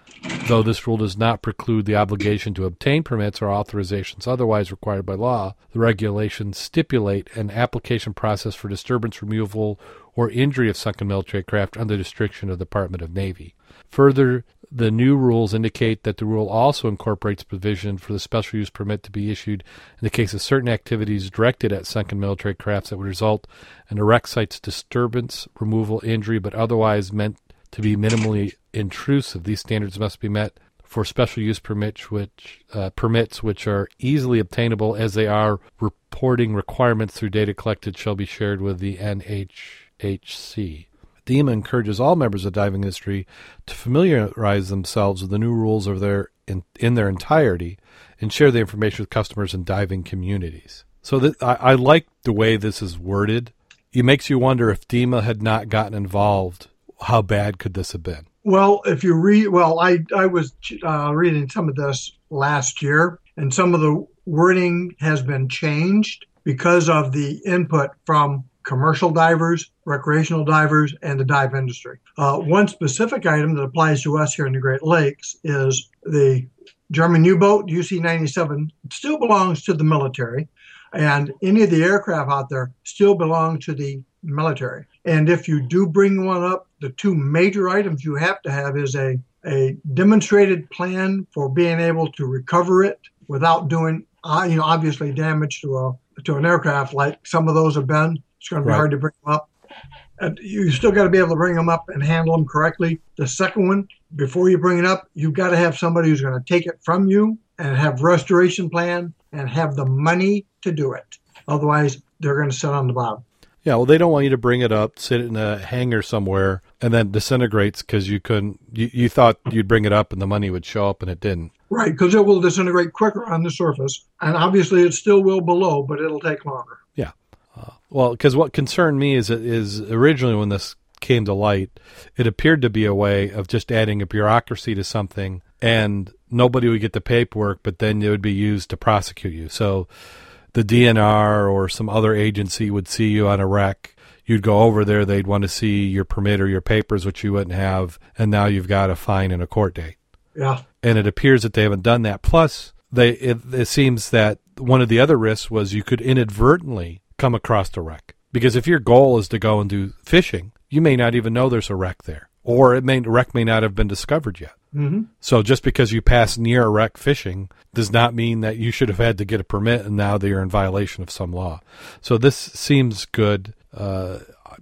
Though this rule does not preclude the obligation to obtain permits or authorizations otherwise required by law, the regulations stipulate an application process for disturbance removal or injury of sunken military craft under the restriction of the Department of Navy. Further, the new rules indicate that the rule also incorporates provision for the special use permit to be issued in the case of certain activities directed at sunken military crafts that would result in a wreck site's disturbance, removal, injury, but otherwise meant to be minimally intrusive. These standards must be met for special use permits which uh, permits which are easily obtainable as they are reporting requirements through data collected shall be shared with the NHHC. DEMA encourages all members of the diving industry to familiarize themselves with the new rules of their in, in their entirety and share the information with customers and diving communities. So I, I like the way this is worded. it makes you wonder if DEMA had not gotten involved, how bad could this have been? Well, if you read, well, I I was uh, reading some of this last year, and some of the wording has been changed because of the input from commercial divers, recreational divers, and the dive industry. Uh, one specific item that applies to us here in the Great Lakes is the German U boat UC 97 still belongs to the military, and any of the aircraft out there still belong to the military. And if you do bring one up, the two major items you have to have is a, a demonstrated plan for being able to recover it without doing, uh, you know, obviously damage to a to an aircraft like some of those have been. It's going to be Right. hard to bring them up. And you still got to be able to bring them up and handle them correctly. The second one, before you bring it up, you've got to have somebody who's going to take it from you and have restoration plan and have the money to do it. Otherwise, they're going to sit on the bottom. Yeah, well, they don't want you to bring it up, sit it in a hangar somewhere, and then disintegrates because you couldn't. You, you thought you'd bring it up and the money would show up, and it didn't. Right, because it will disintegrate quicker on the surface, and obviously it still will below, but it'll take longer. Well, because what concerned me is is originally when this came to light, it appeared to be a way of just adding a bureaucracy to something, and nobody would get the paperwork, but then it would be used to prosecute you. So the DNR or some other agency would see you on a wreck. You'd go over there, they'd want to see your permit or your papers, which you wouldn't have, and now you've got a fine and a court date Yeah, and it appears that they haven't done that. Plus, they it, it seems that one of the other risks was you could inadvertently come across a wreck because if your goal is to go and do fishing, you may not even know there's a wreck there, or it may the wreck may not have been discovered yet. hmm So just because you pass near a wreck fishing does not mean that you should have had to get a permit and now that you're in violation of some law. So this seems good. Uh,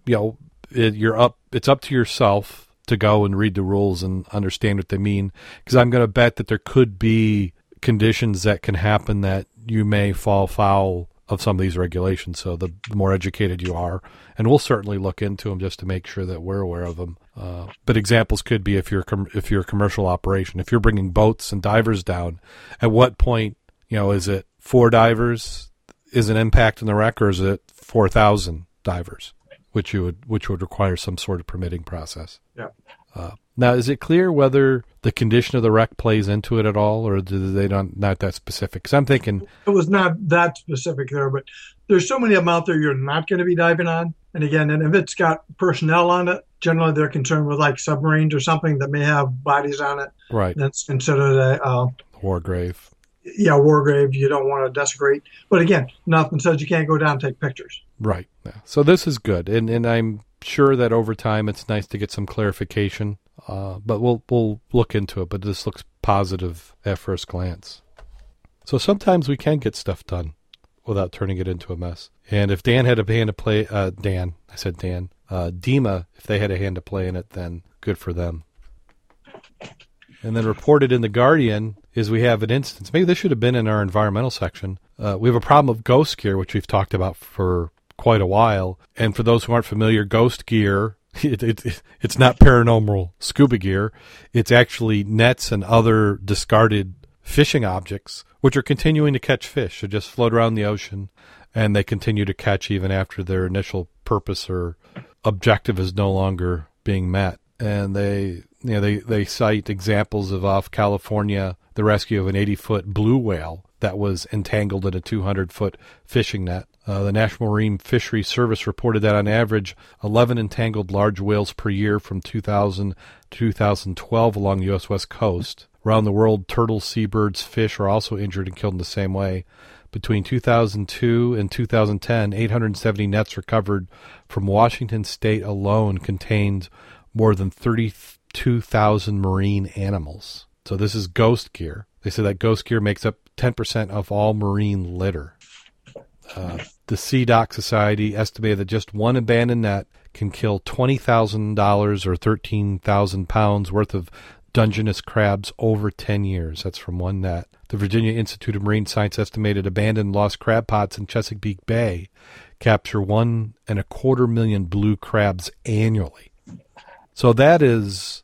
you know, it, you're up. It's up to yourself to go and read the rules and understand what they mean. Because I'm going to bet that there could be conditions that can happen that you may fall foul of some of these regulations. So the, the more educated you are, and we'll certainly look into them just to make sure that we're aware of them. Uh, but examples could be if you're com- if you're a commercial operation, if you're bringing boats and divers down, at what point you know is it four divers is an impact in the wreck, or is it four thousand divers, which you would which would require some sort of permitting process. Yeah. Uh, now, is it clear whether the condition of the wreck plays into it at all, or do they not not that specific? Because I'm thinking, it was not that specific there, but there's so many of them out there you're not going to be diving on. And again, and if it's got personnel on it, generally they're concerned with like submarines or something that may have bodies on it. right, That's considered a uh, war grave. Yeah war grave. You don't want to desecrate. But again, nothing says you can't go down and take pictures. Right. Yeah. So this is good, and and I'm sure that over time it's nice to get some clarification. Uh, but we'll we'll look into it. But this looks positive at first glance. So sometimes we can get stuff done without turning it into a mess. And if Dan had a hand to play, uh, Dan, I said Dan, uh, DEMA, if they had a hand to play in it, then good for them. And then reported in the Guardian is we have an instance. Maybe this should have been in our environmental section. Uh, we have a problem of ghost gear, which we've talked about for quite a while. And for those who aren't familiar, ghost gear *laughs* it, it, it's not paranormal scuba gear. It's actually nets and other discarded fishing objects, which are continuing to catch fish. They just float around the ocean, and they continue to catch even after their initial purpose or objective is no longer being met. And they, you know, they they cite examples of off California the rescue of an 80 foot blue whale that was entangled in a 200 foot fishing net. Uh, the National Marine Fisheries Service reported that on average, 11 entangled large whales per year from 2000 to 2012 along the U.S. West Coast. Around the world, turtles, seabirds, fish are also injured and killed in the same way. Between 2002 and 2010, 870 nets recovered from Washington state alone contained more than 32,000 marine animals. So this is ghost gear. They say that ghost gear makes up 10% of all marine litter. Uh, the SeaDoc Society estimated that just one abandoned net can kill $20,000 or 13,000 pounds worth of Dungeness crabs over 10 years. That's from one net. The Virginia Institute of Marine Science estimated abandoned lost crab pots in Chesapeake Bay capture one and a quarter million blue crabs annually. So that is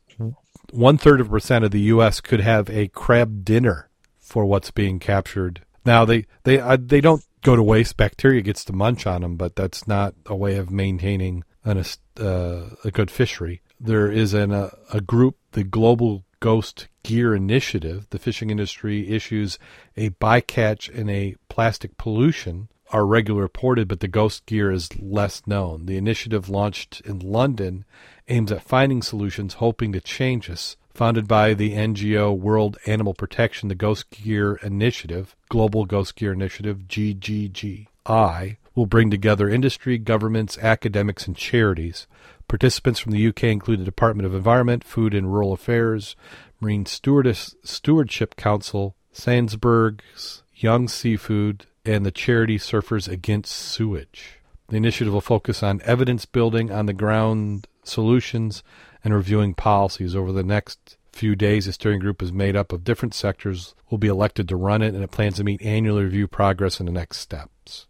one third of a percent of the U.S. could have a crab dinner for what's being captured. Now they they uh, they don't go to waste. Bacteria gets to munch on them, but that's not a way of maintaining an, uh, a good fishery. There is an, a, a group, the Global Ghost Gear Initiative. The fishing industry issues a bycatch and a plastic pollution are regularly reported, but the ghost gear is less known. The initiative launched in London aims at finding solutions, hoping to change us. Founded by the NGO World Animal Protection, the Ghost Gear Initiative, Global Ghost Gear Initiative, GGGI, will bring together industry, governments, academics, and charities. Participants from the UK include the Department of Environment, Food and Rural Affairs, Marine Stewardship Council, Sainsbury's, Young Seafood, and the charity Surfers Against Sewage. The initiative will focus on evidence building on the ground solutions and reviewing policies. Over the next few days, the steering group is made up of different sectors, will be elected to run it, and it plans to meet annually review progress and the next steps.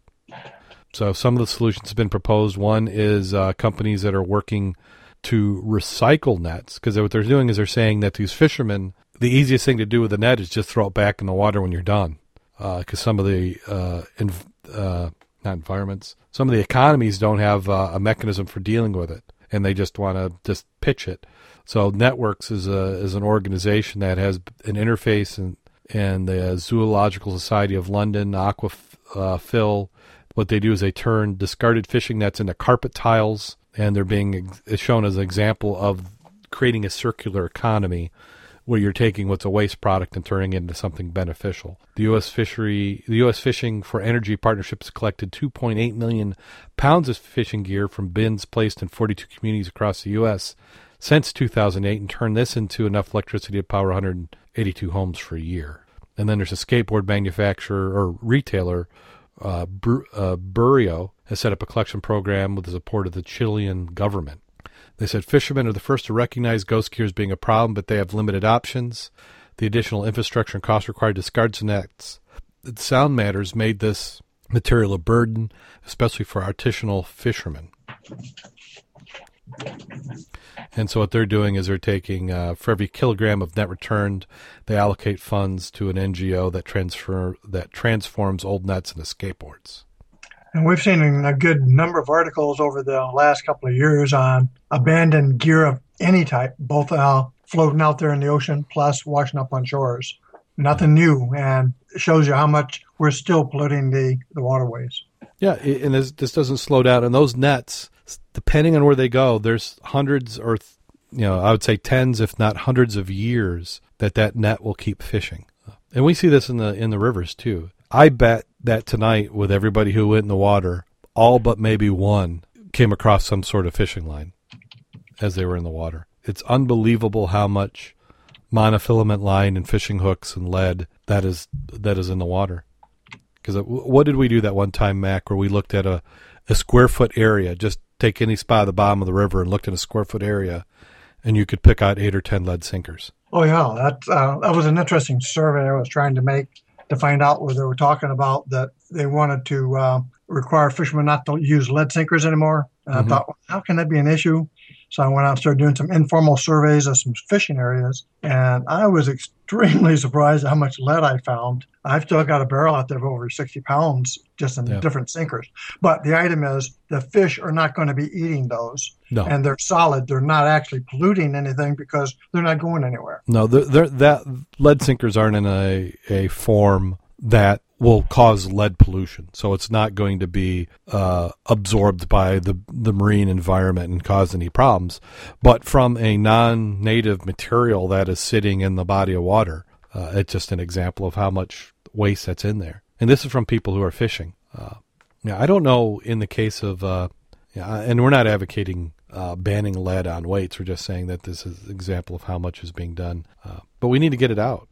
So, some of the solutions have been proposed. One is uh, companies that are working to recycle nets, because what they're doing is they're saying that these fishermen, the easiest thing to do with a net is just throw it back in the water when you're done. Because uh, some of the uh, inv- uh, not environments, some of the economies don't have uh, a mechanism for dealing with it and they just want to just pitch it. So Net-Works is a is an organization that has an interface and and the Zoological Society of London, Aquafil. What they do is they turn discarded fishing nets into carpet tiles, and they're being shown as an example of creating a circular economy where you're taking what's a waste product and turning it into something beneficial. The U.S. fishery, the U.S. Fishing for Energy Partnership has collected 2.8 million pounds of fishing gear from bins placed in 42 communities across the U.S. since 2008 and turned this into enough electricity to power 182 homes for a year. And then there's a skateboard manufacturer or retailer, uh, Bur- uh, Bureo, has set up a collection program with the support of the Chilean government. They said fishermen are the first to recognize ghost gear as being a problem, but they have limited options. The additional infrastructure and costs required to discard nets. Sound matters made this material a burden, especially for artisanal fishermen. And so what they're doing is they're taking uh, for every kilogram of net returned, they allocate funds to an NGO that transfer that transforms old nets into skateboards. And we've seen a good number of articles over the last couple of years on abandoned gear of any type, both uh, floating out there in the ocean plus washing up on shores. Nothing new, and shows you how much we're still polluting the, the waterways. Yeah, and this, this doesn't slow down. And those nets, depending on where they go, there's hundreds or you know, I would say tens, if not hundreds of years that that net will keep fishing. And we see this in the in the rivers too. I bet that tonight, with everybody who went in the water, all but maybe one came across some sort of fishing line as they were in the water. It's unbelievable how much monofilament line and fishing hooks and lead that is that is in the water. Because what did we do that one time, Mack, where we looked at a, a square foot area? Just take any spot at the bottom of the river and looked at a square foot area, and you could pick out eight or ten lead sinkers. Oh yeah, that uh, that was an interesting survey I was trying to make to find out where they were talking about that they wanted to uh, require fishermen not to use lead sinkers anymore. And mm-hmm. I thought, well, how can that be an issue? So I went out and started doing some informal surveys of some fishing areas, and I was extremely *laughs* surprised at how much lead I found. I've still got a barrel out there of over 60 pounds just in yeah. different sinkers. But the item is the fish are not going to be eating those. No. And they're solid. They're not actually polluting anything because they're not going anywhere. No, they're, they're, that lead sinkers aren't in a, a form that will cause lead pollution. So it's not going to be uh, absorbed by the, the marine environment and cause any problems. But from a non native material that is sitting in the body of water, uh, it's just an example of how much waste that's in there. And this is from people who are fishing. Uh, I don't know in the case of, uh, yeah, and we're not advocating uh, banning lead on weights. We're just saying that this is an example of how much is being done. Uh, but we need to get it out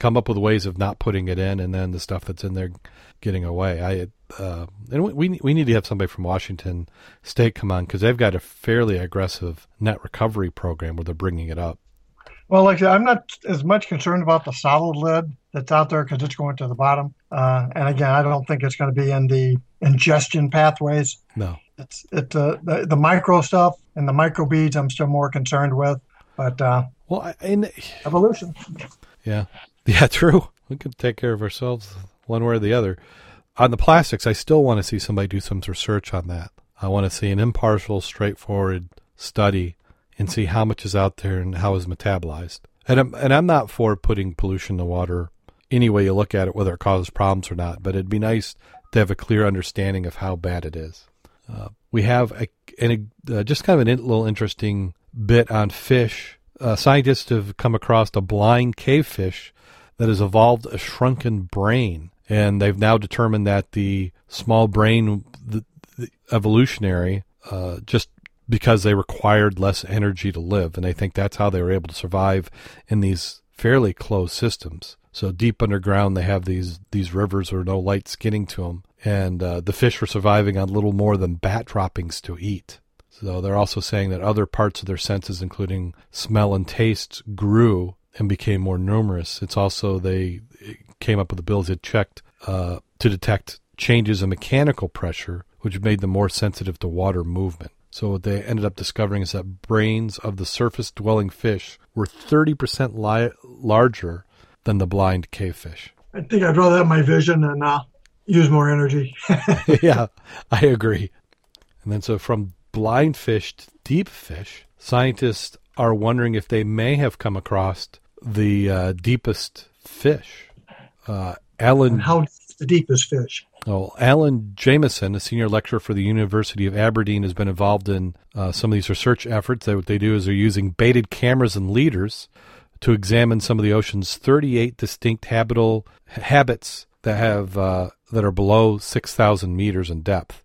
come up with ways of not putting it in, and then the stuff that's in there getting away. I uh, and we we need to have somebody from Washington State come on because they've got a fairly aggressive net recovery program where they're bringing it up. Well, like I'm not as much concerned about the solid lead that's out there because it's going to the bottom. Uh, and again, I don't think it's going to be in the ingestion pathways. No, it's it's uh, the, the micro stuff and the micro beads. I'm still more concerned with, but uh, well, in evolution. Yeah, *laughs* Yeah, true. We can take care of ourselves one way or the other. on the plastics, I still want to see somebody do some research on that. I want to see an impartial, straightforward study and see how much is out there and how is metabolized. And I'm, and I'm not for putting pollution in the water any way you look at it, whether it causes problems or not. But it'd be nice to have a clear understanding of how bad it is. Uh, we have a, a uh, just kind of a little interesting bit on fish. Uh, scientists have come across a blind cavefish that has evolved a shrunken brain, and they've now determined that the small brain, the, the evolutionary, uh, just because they required less energy to live, and they think that's how they were able to survive in these fairly closed systems. So deep underground, they have these these rivers where no light's getting to them, and uh, the fish were surviving on little more than bat droppings to eat. So they're also saying that other parts of their senses, including smell and taste, grew and became more numerous. It's also they came up with the bills that checked uh, to detect changes in mechanical pressure, which made them more sensitive to water movement. So what they ended up discovering is that brains of the surface-dwelling fish were 30% li- larger than the blind cavefish. I think I'd rather have my vision and uh, use more energy. *laughs* *laughs* yeah, I agree. And then so from blind fish to deep fish, scientists are wondering if they may have come across the uh, deepest fish. Uh, Alan, and how the deepest fish? Well, Alan Jamieson, a senior lecturer for the University of Aberdeen, has been involved in uh, some of these research efforts. That what they do is they're using baited cameras and leaders to examine some of the ocean's 38 distinct habitable habits that have uh, that are below 6,000 meters in depth.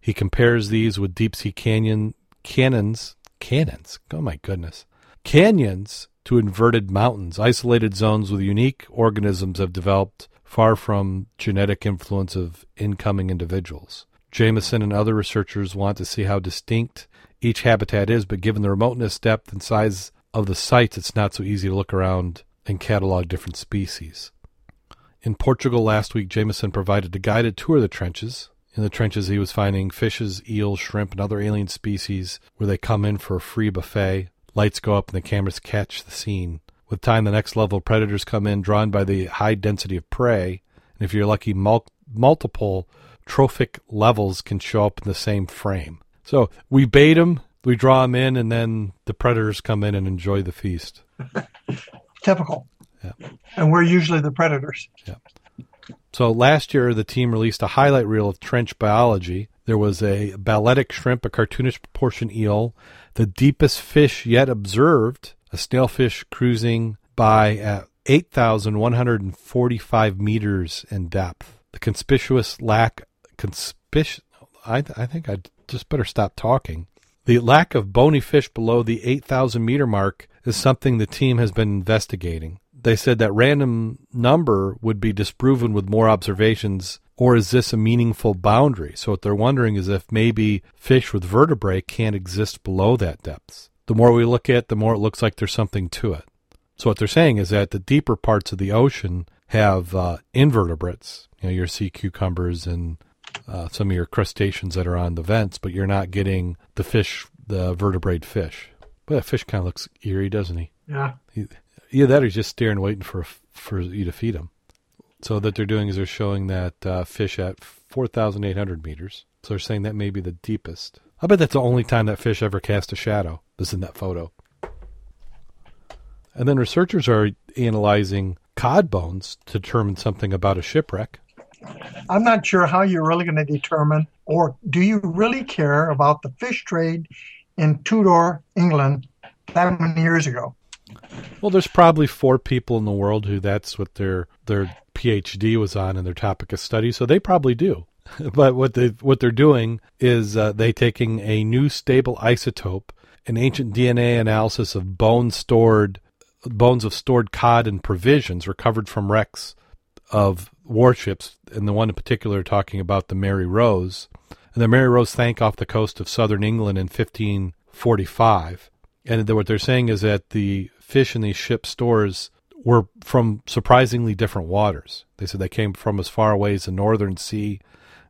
He compares these with deep sea canyon canyons, canyons. Oh my goodness, canyons to inverted mountains, isolated zones with unique organisms have developed far from genetic influence of incoming individuals. Jamieson and other researchers want to see how distinct each habitat is, but given the remoteness, depth, and size of the sites, it's not so easy to look around and catalog different species. In Portugal last week, Jamieson provided a guided tour of the trenches. In the trenches, he was finding fishes, eels, shrimp, and other alien species where they come in for a free buffet. Lights go up and the cameras catch the scene. With time, the next level predators come in, drawn by the high density of prey. And if you're lucky, mul- multiple trophic levels can show up in the same frame. So we bait them, we draw them in, and then the predators come in and enjoy the feast. *laughs* Typical. Yeah. And we're usually the predators. Yeah. So last year, the team released a highlight reel of trench biology. There was a balletic shrimp, a cartoonish proportion eel, the deepest fish yet observed, a snailfish cruising by at 8,145 meters in depth. The conspicuous lack, conspicuous, I, I think I just better stop talking. The lack of bony fish below the 8,000 meter mark is something the team has been investigating. They said that random number would be disproven with more observations, or is this a meaningful boundary? So what they're wondering is if maybe fish with vertebrae can't exist below that depth. The more we look at, the more it looks like there's something to it. So what they're saying is that the deeper parts of the ocean have uh, invertebrates, you know, your sea cucumbers and uh, some of your crustaceans that are on the vents, but you're not getting the fish, the vertebrate fish. But that fish kind of looks eerie, doesn't he? Yeah. He, either that just staring, waiting for for you to feed them. So that they're doing is they're showing that uh, fish at 4,800 meters. So they're saying that may be the deepest. I bet that's the only time that fish ever cast a shadow. Is in that photo. And then researchers are analyzing cod bones to determine something about a shipwreck. I'm not sure how you're really going to determine, or do you really care about the fish trade in Tudor, England, that many years ago? Well, there's probably four people in the world who that's what their their PhD was on and their topic of study, so they probably do. *laughs* but what they what they're doing is uh, they taking a new stable isotope, an ancient DNA analysis of bone stored bones of stored cod and provisions recovered from wrecks of warships, and the one in particular talking about the Mary Rose. And the Mary Rose sank off the coast of southern England in 1545. And what they're saying is that the fish in these ship stores were from surprisingly different waters. They said they came from as far away as the Northern Sea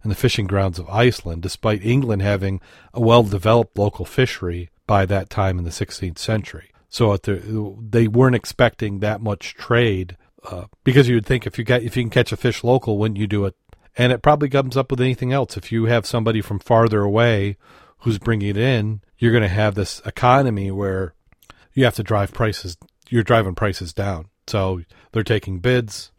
and the fishing grounds of Iceland, despite England having a well developed local fishery by that time in the 16th century. So they weren't expecting that much trade uh, because you'd think if you get if you can catch a fish local, wouldn't you do it And it probably comes up with anything else. If you have somebody from farther away who's bringing it in, you're going to have this economy where you have to drive prices. You're driving prices down. So they're taking bids.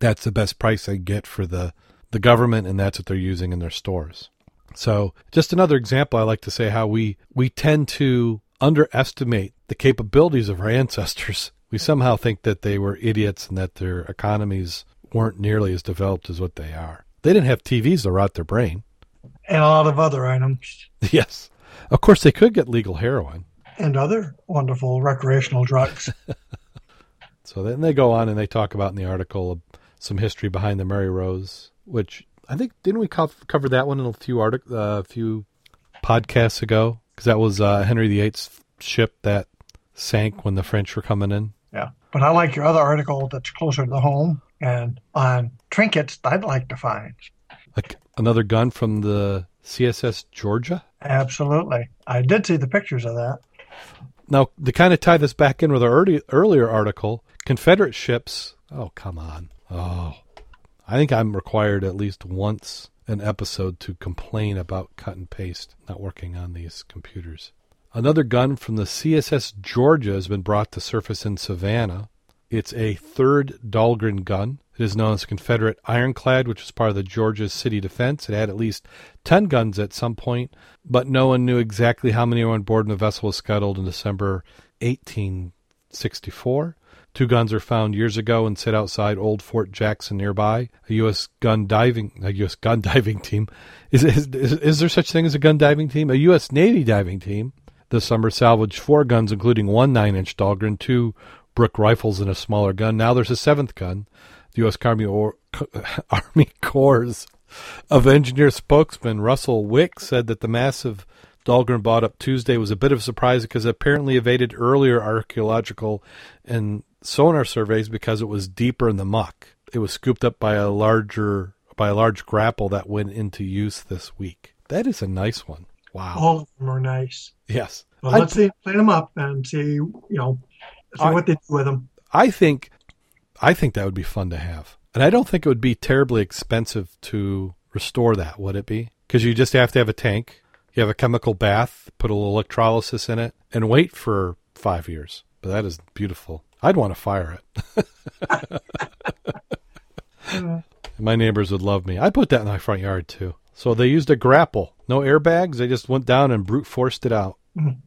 That's the best price they get for the, the government, and that's what they're using in their stores. So just another example, I like to say how we, we tend to underestimate the capabilities of our *laughs* ancestors. We somehow think that they were idiots and that their economies weren't nearly as developed as what they are. They didn't have TVs to rot their brain. And a lot of other items. *laughs* Yes. Of course, they could get legal heroin. And other wonderful recreational drugs. *laughs* so then they go on and they talk about in the article some history behind the Mary Rose, which I think didn't we co- cover that one in a few artic- uh, a few podcasts ago? Because that was uh, Henry VIII's ship that sank when the French were coming in. Yeah. But I like your other article that's closer to home and on trinkets I'd like to find. Like another gun from the CSS Georgia? Absolutely. I did see the pictures of that. Now, to kind of tie this back in with our early, earlier article, Confederate ships. Oh, come on. Oh, I think I'm required at least once an episode to complain about cut and paste not working on these computers. Another gun from the CSS Georgia has been brought to surface in Savannah. It's a third Dahlgren gun. It is known as Confederate Ironclad, which was part of the Georgia city defense. It had at least 10 guns at some point, but no one knew exactly how many were on board when the vessel was scuttled in December 1864. Two guns were found years ago and sit outside Old Fort Jackson nearby. A U.S. gun diving, a U.S. gun *laughs* diving team, is, is, is, is there such thing as a gun diving team? A U.S. Navy diving team this summer salvaged four guns, including one nine-inch Dahlgren, two Brooke rifles, and a smaller gun. Now there's a seventh gun. The U.S. Army, or, *laughs* Army Corps of Engineer spokesman Russell Wicke said that the massive Dahlgren bought up Tuesday was a bit of a surprise because it apparently evaded earlier archaeological and sonar surveys because it was deeper in the muck. It was scooped up by a larger by a large grapple that went into use this week. That is a nice one. Wow. All of them are nice. Yes. Well, let's see, clean them up and see, you know, see I- what they do with them. I think I think that would be fun to have. And I don't think it would be terribly expensive to restore that, would it be? Because you just have to have a tank, you have a chemical bath, put a little electrolysis in it, and wait for five years. But that is beautiful. I'd want to fire it. *laughs* my neighbors would love me. I put that in my front yard too. So they used a grapple, no airbags. They just went down and brute forced it out. Mhm.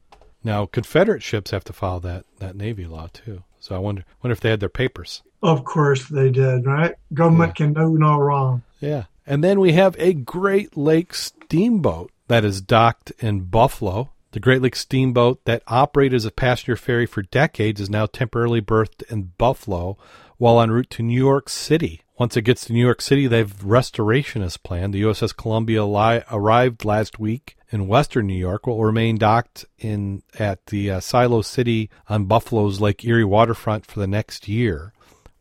Now Confederate ships have to follow that that Navy law too. So I wonder wonder if they had their papers. Of course they did, right? Government can do no wrong. Yeah. And then we have a Great Lakes steamboat that is docked in Buffalo. The Great Lakes steamboat that operated as a passenger ferry for decades is now temporarily berthed in Buffalo while en route to New York City. Once it gets to New York City, they've restoration is planned. The USS Columbia li- arrived last week in western New York. Will remain docked in at the uh, Silo City on Buffalo's Lake Erie waterfront for the next year.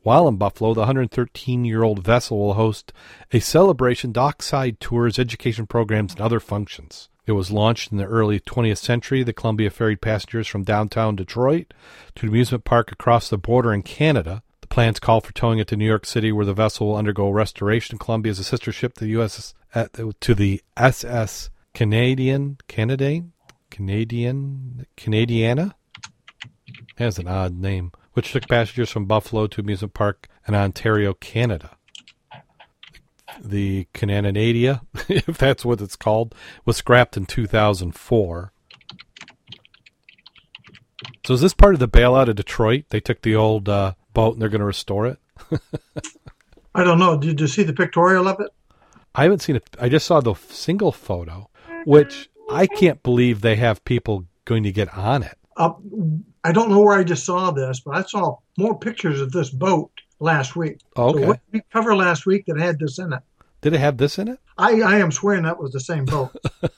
While in Buffalo, the 113 year old vessel will host a celebration, dockside tours, education programs, and other functions. It was launched in the early 20th century. The Columbia ferried passengers from downtown Detroit to an amusement park across the border in Canada. The plans call for towing it to New York City, where the vessel will undergo restoration. Columbia is a sister ship uh, to the to the SS Canadian Canadian Canadian Canadiana. Has an odd name which took passengers from Buffalo to amusement park in Ontario, Canada. The Cananadia, *laughs* if that's what it's called, was scrapped in 2004. So is this part of the bailout of Detroit? They took the old uh, boat and they're going to restore it. *laughs* I don't know. Did you see the pictorial of it? I haven't seen it. I just saw the single photo, which I can't believe they have people going to get on it. Uh, I don't know where I just saw this, but I saw more pictures of this boat last week. Okay. So what did we cover last week that had this in it? Did it have this in it? I, I am swearing that was the same boat. *laughs*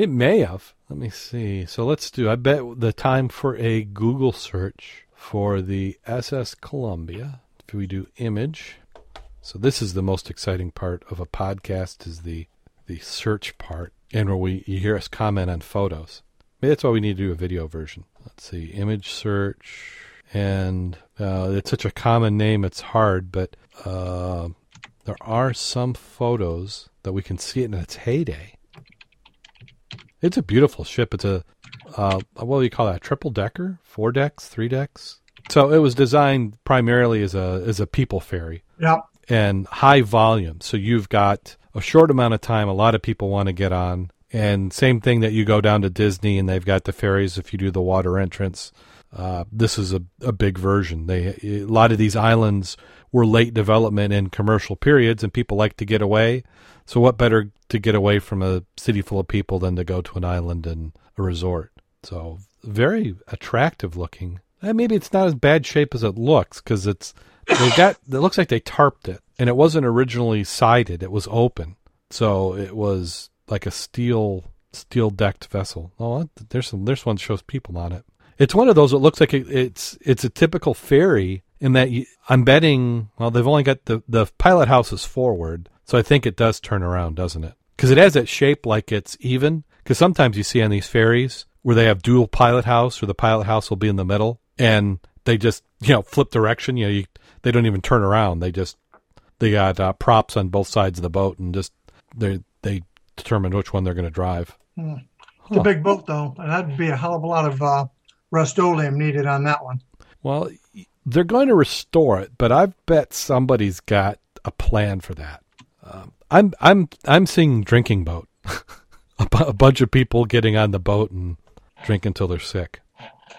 It may have. Let me see. So let's do. I bet the time for a Google search for the SS Columbia. If we do image, so this is the most exciting part of a podcast is the the search part, and where we you hear us comment on photos. Maybe that's why we need to do a video version. Let's see, image search, and uh, it's such a common name, it's hard. But uh, there are some photos that we can see it in its heyday. It's a beautiful ship. It's a uh, what do you call that? Triple decker, four decks, three decks. So it was designed primarily as a as a people ferry Yep. and high volume. So you've got a short amount of time. A lot of people want to get on, and same thing that you go down to Disney and they've got the ferries. If you do the water entrance, uh, this is a, a big version. They a lot of these islands were late development in commercial periods, and people like to get away. So what better to get away from a city full of people than to go to an island and a resort? So very attractive looking. Uh, maybe it's not as bad shape as it looks because it's they got it looks like they tarped it and it wasn't originally sided it was open so it was like a steel steel decked vessel. Oh there's some there's one that shows people on it. It's one of those that looks like it, it's it's a typical ferry in that you, i'm betting well they've only got the the pilot house is forward so i think it does turn around doesn't it? Because it has that shape like it's even. Because sometimes you see on these ferries where they have dual pilot house or the pilot house will be in the middle and they just you know flip direction you know you, they don't even turn around. They just they got uh, props on both sides of the boat and just they they determine which one they're going to drive It's Huh. a big boat though, and that'd be a hell of a lot of uh, Rust-Oleum needed on that one. well they're going to restore it but i bet somebody's got a plan for that um, i'm i'm i'm seeing drinking boat *laughs* a, bunch of people getting on the boat and drink until they're sick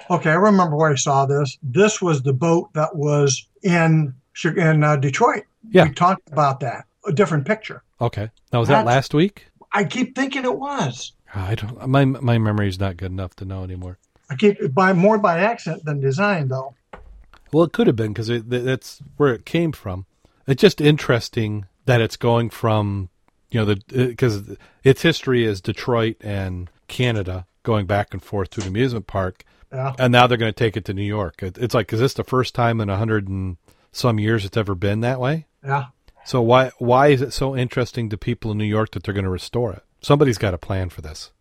Okay, I remember where I saw this. This was the boat that was in in uh, Detroit. Yeah. we talked about that. A different picture. okay now was that last week I keep thinking it was. i don't my my memory's not good enough to know anymore I keep by more by accident than design though. Well, it could have been because that's where it came from. It's just interesting that it's going from, you know, the uh, because its history is Detroit and Canada going back and forth to an amusement park, Yeah, and now they're going to take it to New York. It, it's like, is this the first time in a hundred and some years it's ever been that way? yeah. So why why is it so interesting to people in New York that they're going to restore it? Somebody's got a plan for this.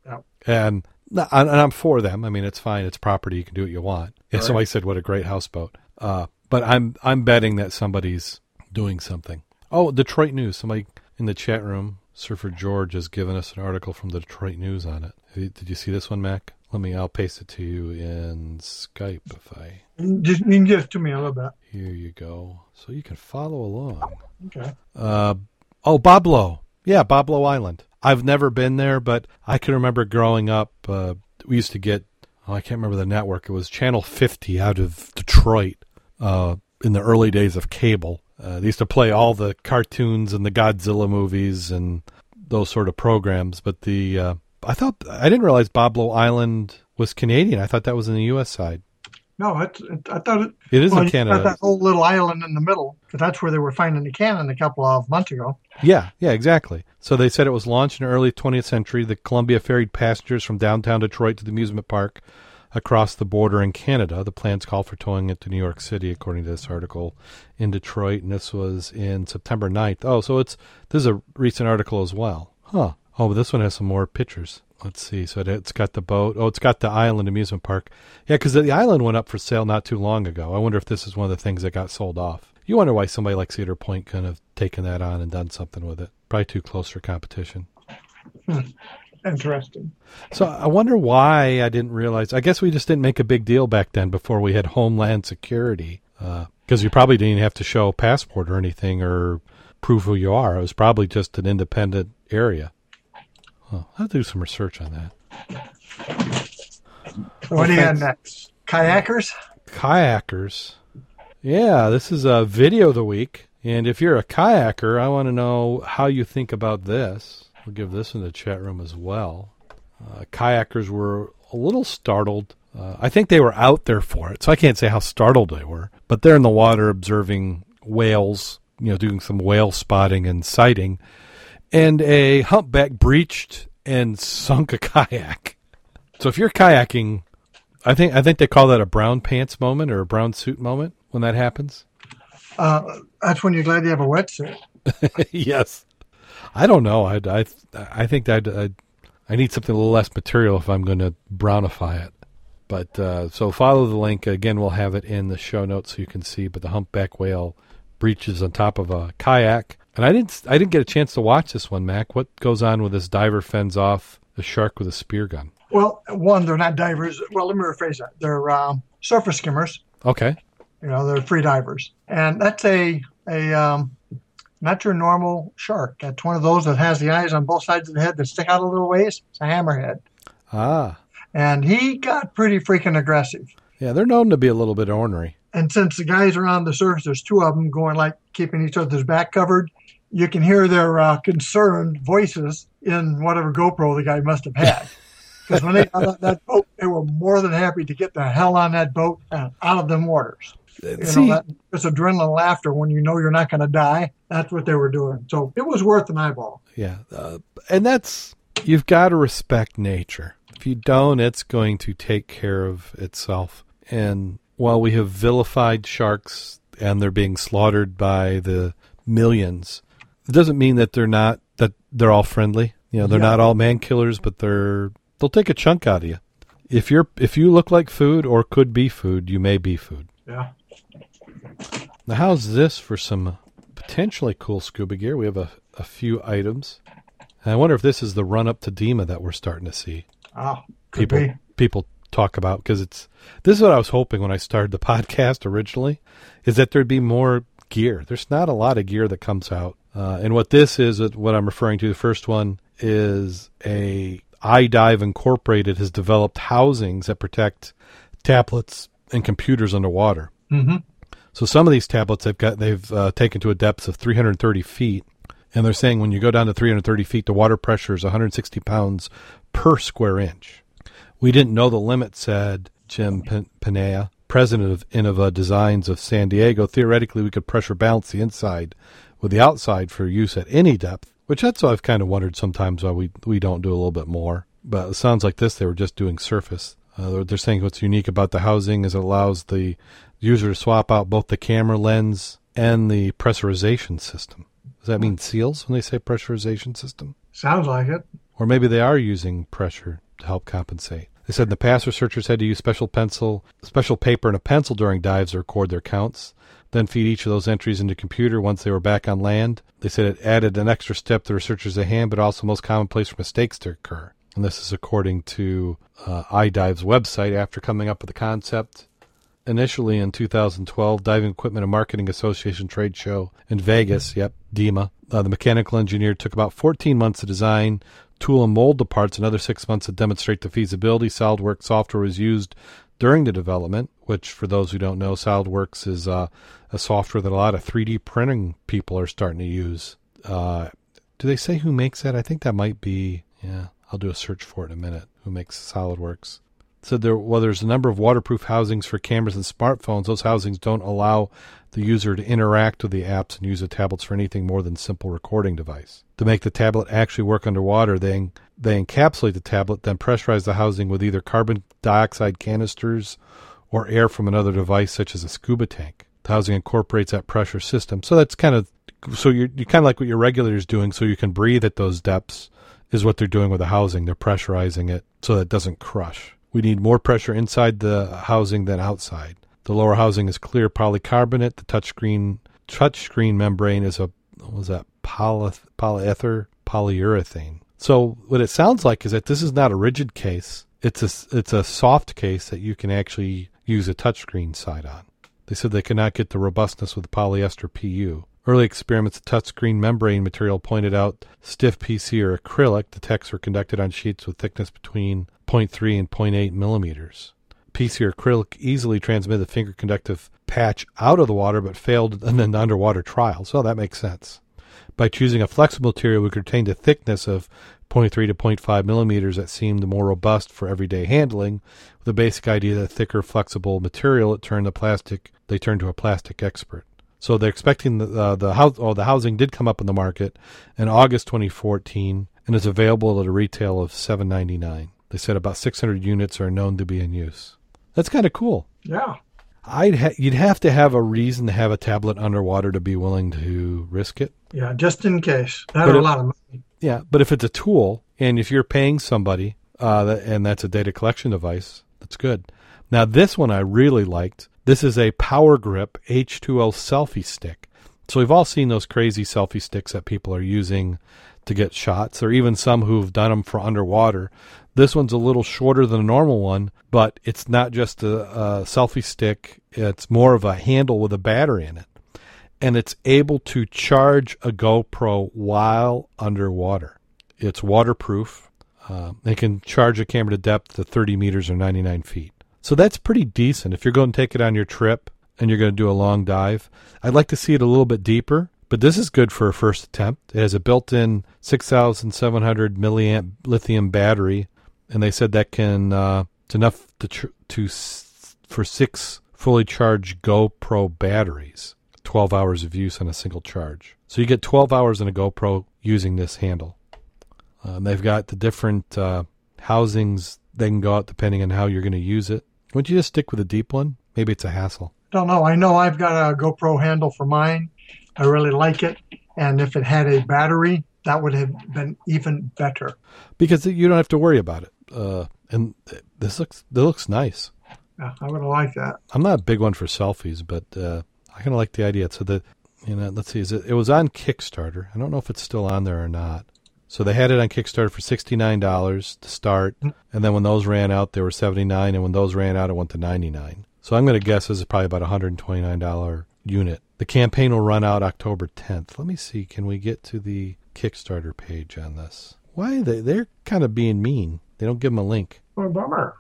And, and I'm for them. I mean, it's fine. It's property. You can do what you want. Yeah, Right. somebody said, "What a great houseboat." Uh, but I'm I'm betting that somebody's doing something. Oh, Detroit News. Somebody in the chat room, Surfer George, has given us an article from the Detroit News on it. Did you see this one, Mack? Let me. I'll paste it to you in Skype if I. Just, you can give it to me a little bit. Here you go, so you can follow along. Okay. Uh, oh, Boblo. Yeah, Boblo Island. I've never been there, but I can remember growing up. Uh, we used to get, oh, I can't remember the network. It was Channel 50 out of Detroit uh, in the early days of cable. Uh, they used to play all the cartoons and the Godzilla movies and those sort of programs. But the, uh, I thought, I didn't realize Boblo Island was Canadian. I thought that was in the U.S. side. No, it's it, I thought it. It is well, in Canada. that whole little island in the middle, that's where they were finding the cannon a couple of months ago. Yeah, yeah, exactly. So they said it was launched in the early 20th century. The Columbia ferried passengers from downtown Detroit to the amusement park across the border in Canada. The plans call for towing it to New York City, according to this article in Detroit, and this was in September 9th. Oh, so it's this is a recent article as well. Huh. Oh, but this one has some more pictures. Let's see. So it- it's got the boat. Oh, it's got the island amusement park. Yeah, because the island went up for sale not too long ago. I wonder if this is one of the things that got sold off. You wonder why somebody like Cedar Point couldn't have taken that on and done something with it. Probably too close for competition. *laughs* Interesting. So I wonder why I didn't realize. I guess we just didn't make a big deal back then before we had Homeland Security, uh, because you probably didn't have to show a passport or anything or prove who you are. It was probably just an independent area. Huh. I'll do some research on that. What do you got next? Kayakers. Kayakers. Yeah, this is a video of the week. And if you're a kayaker, I want to know how you think about this. We'll give this in the chat room as well. Uh, kayakers were a little startled. Uh, I think they were out there for it, so I can't say how startled they were. But they're in the water observing whales, you know, doing some whale spotting and sighting. And a humpback breached and sunk a kayak. So if you're kayaking, I think I think they call that a brown pants moment or a brown suit moment when that happens. Uh, that's when you're glad you have a wetsuit. *laughs* yes. I don't know. I I I think that I I need something a little less material if I'm going to brownify it. But uh, so follow the link again. We'll have it in the show notes so you can see. But the humpback whale breaches on top of a kayak. And I didn't I didn't get a chance to watch this one, Mack. What goes on with this diver fends off a shark with a spear gun? Well, one, they're not divers. Well, let me rephrase that. They're um, surface skimmers. Okay. You know, they're free divers, and that's a a um, not your normal shark. That's one of those that has the eyes on both sides of the head that stick out a little ways. It's a hammerhead, Ah. and he got pretty freaking aggressive. Yeah, they're known to be a little bit ornery. And since the guys are on the surface, there's two of them going like keeping each other's back covered. You can hear their uh, concerned voices in whatever GoPro the guy must have had. *laughs* Because when they got on that boat, they were more than happy to get the hell on that boat and out of them waters. You See, know, that, it's adrenaline laughter when you know you're not going to die. That's what they were doing. So it was worth an eyeball. yeah, uh, and that's you've got to respect nature. If you don't, it's going to take care of itself. And while we have vilified sharks and they're being slaughtered by the millions, it doesn't mean that they're not that they're all friendly. You know, they're Yeah. not all man killers, but they're they'll take a chunk out of you. If you're if you look like food or could be food, you may be food. Yeah. Now, how's this for some potentially cool scuba gear? We have a, a few items. And I wonder if this is the run up to DEMA that we're starting to see Oh, could people be. people talk about because it's this is what I was hoping when I started the *laughs* podcast originally is that there'd be more gear. There's not a lot of gear that comes out, uh, and what this is, what I'm referring to, the first one is a iDive Incorporated has developed housings that protect tablets and computers underwater. hmm So some of these tablets they've got they've uh, taken to a depth of 330 feet, and they're saying when you go down to 330 feet, the water pressure is 160 pounds per square inch. We didn't know the limit, said Jim Panea, president of Innova Designs of San Diego. Theoretically, we could pressure balance the inside with the outside for use at any depth, which that's what I've kind of wondered sometimes why we we don't do a little bit more. But it sounds like this they were just doing surface. Uh, they're saying what's unique about the housing is it allows the user to swap out both the camera lens and the pressurization system. Does that mean seals when they say pressurization system? Sounds like it. Or maybe they are using pressure to help compensate. They said in the past researchers had to use special pencil, special paper, and a pencil during dives to record their counts, then feed each of those entries into a computer once they were back on land. They said it added an extra step to researchers hand, but also most common place for mistakes to occur. And this is according to uh, iDive's website after coming up with the concept. Initially in 2012, Diving Equipment and Marketing Association trade show in Vegas, yep, DEMA. Uh, the mechanical engineer took about 14 months to design, tool, and mold the parts, another six months to demonstrate the feasibility. SolidWorks software was used during the development, which, for those who don't know, SolidWorks is uh, a software that a lot of 3D printing people are starting to use. Uh, do they say who makes that? I think that might be, yeah, I'll do a search for it in a minute. Who makes SolidWorks? said there well there's a number of waterproof housings for cameras and smartphones those housings don't allow the user to interact with the apps and use the tablets for anything more than simple recording device. To make the tablet actually work underwater they they encapsulate the tablet then pressurize the housing with either carbon dioxide canisters or air from another device such as a scuba tank. The housing incorporates that pressure system. So that's kind of so you're, you kind of like what your regulator is doing so you can breathe at those depths is what they're doing with the housing. They're pressurizing it so that it doesn't crush. We need more pressure inside the housing than outside. The lower housing is clear polycarbonate. The touchscreen touchscreen membrane is a what was that poly, polyether polyurethane. So what it sounds like is that this is not a rigid case. It's a it's a soft case that you can actually use a touchscreen side on. They said they could not get the robustness with polyester PU. Early experiments of touchscreen membrane material pointed out stiff PC or acrylic. The tests were conducted on sheets with thickness between 0.3 and 0.8 millimeters. PC or acrylic easily transmitted the finger conductive patch out of the water but failed in an underwater trial. So that makes sense. By choosing a flexible material, we could retain the thickness of 0.3 to 0.5 millimeters that seemed more robust for everyday handling. With the basic idea that thicker, flexible material, it turned the plastic. They turned to a plastic expert. So they're expecting the uh, the. Oh, the housing did come up in the market in August 2014 and is available at a retail of 7.99. They said about 600 units are known to be in use. That's kind of cool. Yeah. I'd ha- you'd have to have a reason to have a tablet underwater to be willing to risk it. Yeah. Just in case. Not a lot of money. Yeah, but if it's a tool and if you're paying somebody uh, that, and that's a data collection device, that's good. Now this one I really liked. This is a Power Grip H2O selfie stick. So we've all seen those crazy selfie sticks that people are using to get shots, or even some who've done them for underwater. This one's a little shorter than a normal one, but it's not just a, a selfie stick. It's more of a handle with a battery in it. And it's able to charge a GoPro while underwater. It's waterproof. Uh, it can charge a camera to depth to 30 meters or 99 feet. So that's pretty decent. If you're going to take it on your trip and you're going to do a long dive, I'd like to see it a little bit deeper, but this is good for a first attempt. It has a built in 6,700 milliamp lithium battery, and they said that can, uh, it's enough to, tr- to s- for six fully charged GoPro batteries, 12 hours of use on a single charge. So you get 12 hours in a GoPro using this handle. Um, they've got the different uh, housings they can go out depending on how you're going to use it. Would you just stick with a deep one? Maybe it's a hassle. Don't know. I know I've got a GoPro handle for mine. I really like it. And if it had a battery, that would have been even better. Because you don't have to worry about it. Uh, and this looks this looks nice. Yeah, I would have liked that. I'm not a big one for selfies, but uh, I kind of like the idea. So the you know, let's see, is it? It was on Kickstarter. I don't know if it's still on there or not. So they had it on Kickstarter for sixty nine dollars to start, and then when those ran out, they were seventy nine, and when those ran out, it went to ninety nine. So I'm going to guess this is probably about a hundred and twenty nine dollar unit. The campaign will run out October tenth. Let me see. Can we get to the Kickstarter page on this? Why they? They're kind of being mean. They don't give them a link. Oh, bummer.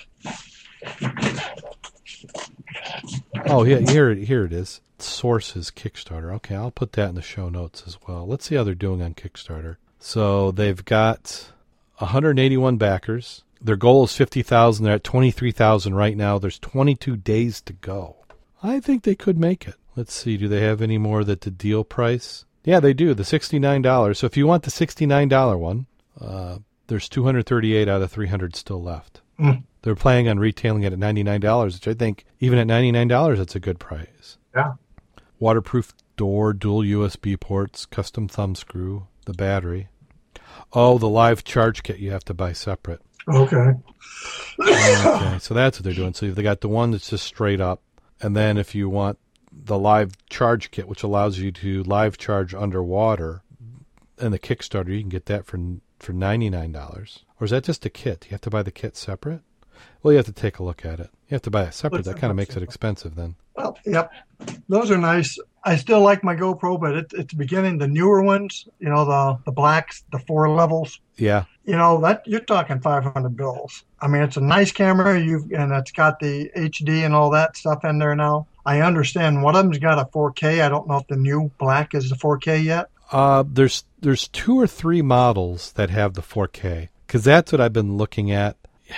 Oh, yeah, here, here it is. Sources Kickstarter. Okay, I'll put that in the show notes as well. Let's see how they're doing on Kickstarter. So they've got 181 backers. Their goal is 50,000. They're at 23,000 right now. There's 22 days to go. I think they could make it. Let's see. Do they have any more that the deal price? Yeah, they do. The $69. So if you want the $69 one, uh, there's 238 out of 300 still left. Mm. They're planning on retailing it at $99, which I think even at $99, that's a good price. Yeah. Waterproof door, dual USB ports, custom thumb screw, the battery. Oh, the live charge kit you have to buy separate. Okay. okay, so that's what they're doing. So they got the one that's just straight up, and then if you want the live charge kit, which allows you to live charge underwater, and the Kickstarter, you can get that for for ninety nine dollars. Or is that just a kit? You have to buy the kit separate. Well, you have to take a look at it. You have to buy it separate. That kind of makes it expensive then. Well, yep. Those are nice. I still like my GoPro, but it, the beginning, the newer ones, you know, the the blacks, the four levels, Yeah, you know, that you're talking 500 bills. I mean, it's a nice camera. You've and it's got the HD and all that stuff in there now. I understand one of them's got a 4K. I don't know if the new black is the 4K yet. Uh, there's there's two or three models that have the 4K because that's what I've been looking at. *sighs*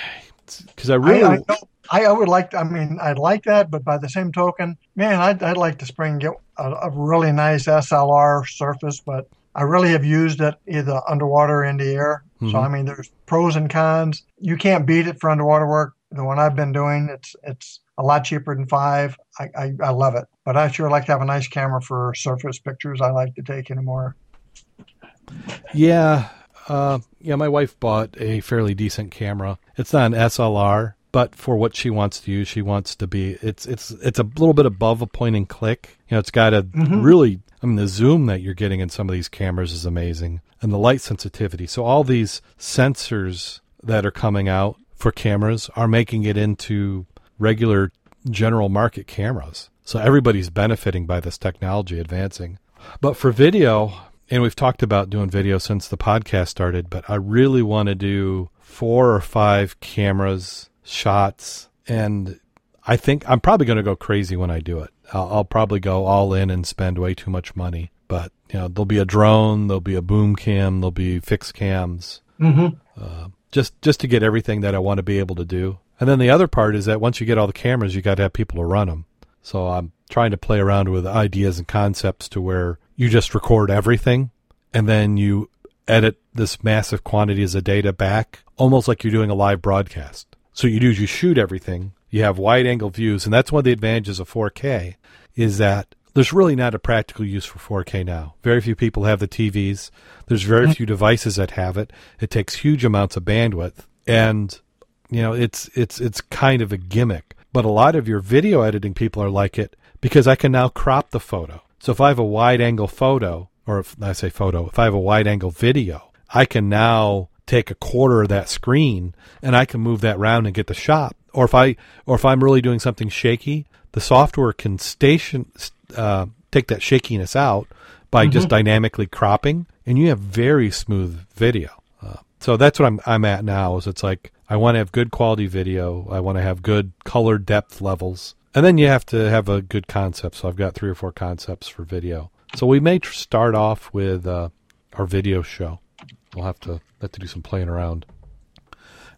Because I really, I, I, I, would like. I mean, I'd like that, but by the same token, man, I'd, I'd like to spring get a, a really nice SLR surface, but I really have used it either underwater or in the air. So Mhm. I mean, there's pros and cons. You can't beat it for underwater work. The one I've been doing, it's it's a lot cheaper than five. I, I, I love it, but I sure like to have a nice camera for surface pictures. I like to take anymore. Yeah, uh, yeah. My wife bought a fairly decent camera. It's not an SLR, but for what she wants to use, she wants to be. It's it's it's a little bit above a point and click. You know, it's got a Mhm. really. I mean, the zoom that you're getting in some of these cameras is amazing, and the light sensitivity. So all these sensors that are coming out for cameras are making it into regular general market cameras. So everybody's benefiting by this technology advancing. But for video, and we've talked about doing video since the podcast started, but I really want to do four or five cameras, shots, and I think I'm probably going to go crazy when I do it. I'll, I'll probably go all in and spend way too much money. But you know, there'll be a drone, there'll be a boom cam, there'll be fixed cams, Mm-hmm. uh, just just to get everything that I want to be able to do. And then the other part is that once you get all the cameras, you got to have people to run them. So I'm trying to play around with ideas and concepts to where you just record everything and then you edit this massive quantities of data back, almost like you're doing a live broadcast. So you do is you shoot everything, you have wide angle views, and that's one of the advantages of 4K is that there's really not a practical use for 4K now. Very few people have the TVs. There's very mm-hmm. few devices that have it. It takes huge amounts of bandwidth, and you know it's it's it's kind of a gimmick. But a lot of your video editing people are like it because I can now crop the photo So if I have a wide angle photo, or if I say photo, if I have a wide angle video, I can now take a quarter of that screen and I can move that around and get the shot. Or if I or if I'm really doing something shaky, the software can station uh, take that shakiness out by mm-hmm. just dynamically cropping, and you have very smooth video. Uh, so that's what I'm I'm at now. Is it's like I want to have good quality video. I want to have good color depth levels, and then you have to have a good concept. So I've got three or four concepts for video. So we may tr- start off with uh, our video show. We'll have to have to do some playing around.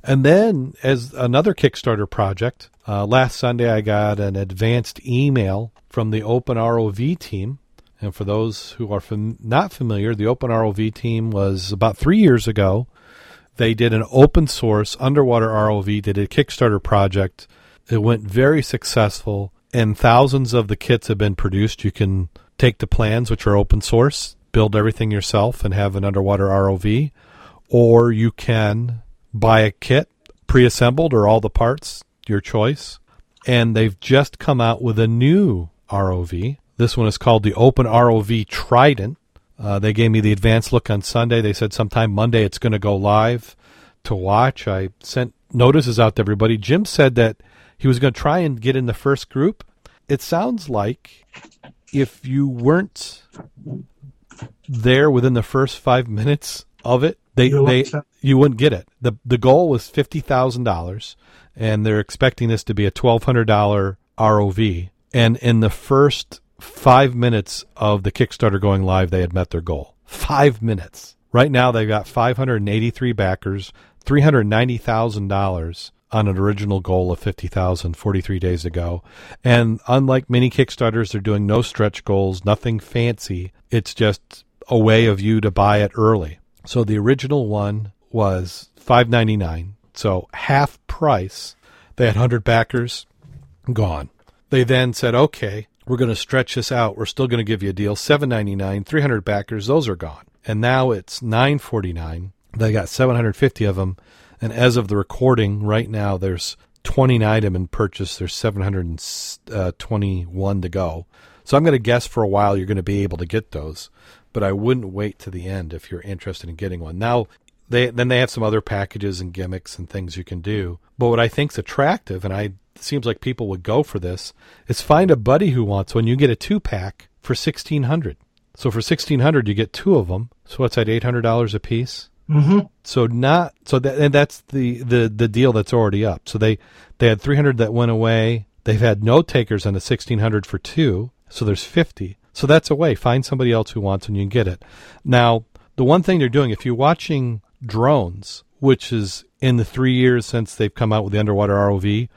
And then, as another Kickstarter project, uh, last Sunday I got an advanced email from the Open ROV team. And for those who are fam- not familiar, the Open ROV team was about three years ago they did an open source underwater ROV. They did a Kickstarter project. It went very successful, and thousands of the kits have been produced. You can take the plans, which are open source, build everything yourself, and have an underwater ROV, or you can buy a kit pre-assembled or all the parts, your choice. And they've just come out with a new ROV. This one is called the Open ROV Trident. Uh, they gave me the advance look on Sunday. They said sometime Monday it's going to go live to watch. I sent notices out to everybody. Jim said that he was going to try and get in the first group. It sounds like if you weren't there within the first five minutes of it, they they you wouldn't get it. the The goal was fifty thousand dollars, and they're expecting this to be a twelve hundred dollar ROV. And in the first five minutes of the Kickstarter going live, they had met their goal. Five minutes. Right now, they've got 583 backers, $390,000 on an original goal of 50,000 43 days ago. And unlike many Kickstarters, they're doing no stretch goals, nothing fancy. It's just a way of you to buy it early. So the original one was 599, so half price. They had 100 backers, gone. They then said, okay, we're going to stretch this out. We're still going to give you a deal. Seven ninety nine, three hundred backers. Those are gone, and now it's nine forty nine. They got seven hundred fifty of them, and as of the recording right now, there's twenty nine of them in purchase. There's seven hundred uh, twenty one to go. So I'm going to guess for a while you're going to be able to get those, but I wouldn't wait to the end if you're interested in getting one. Now they then they have some other packages and gimmicks and things you can do. But what I think's attractive, and I seems like people would go for this is find a buddy who wants one. You get a two pack for sixteen hundred. So for sixteen hundred, you get two of them. So what's that? Eight hundred dollars a piece. Mm-hmm. So not so that and that's the the the deal that's already up. So they they had three hundred that went away. They've had no takers on the sixteen hundred for two. So there's fifty. So that's a way. Find somebody else who wants and you can get it. Now the one thing they're doing, if you're watching drones, which is in the three years since they've come out with the underwater ROV,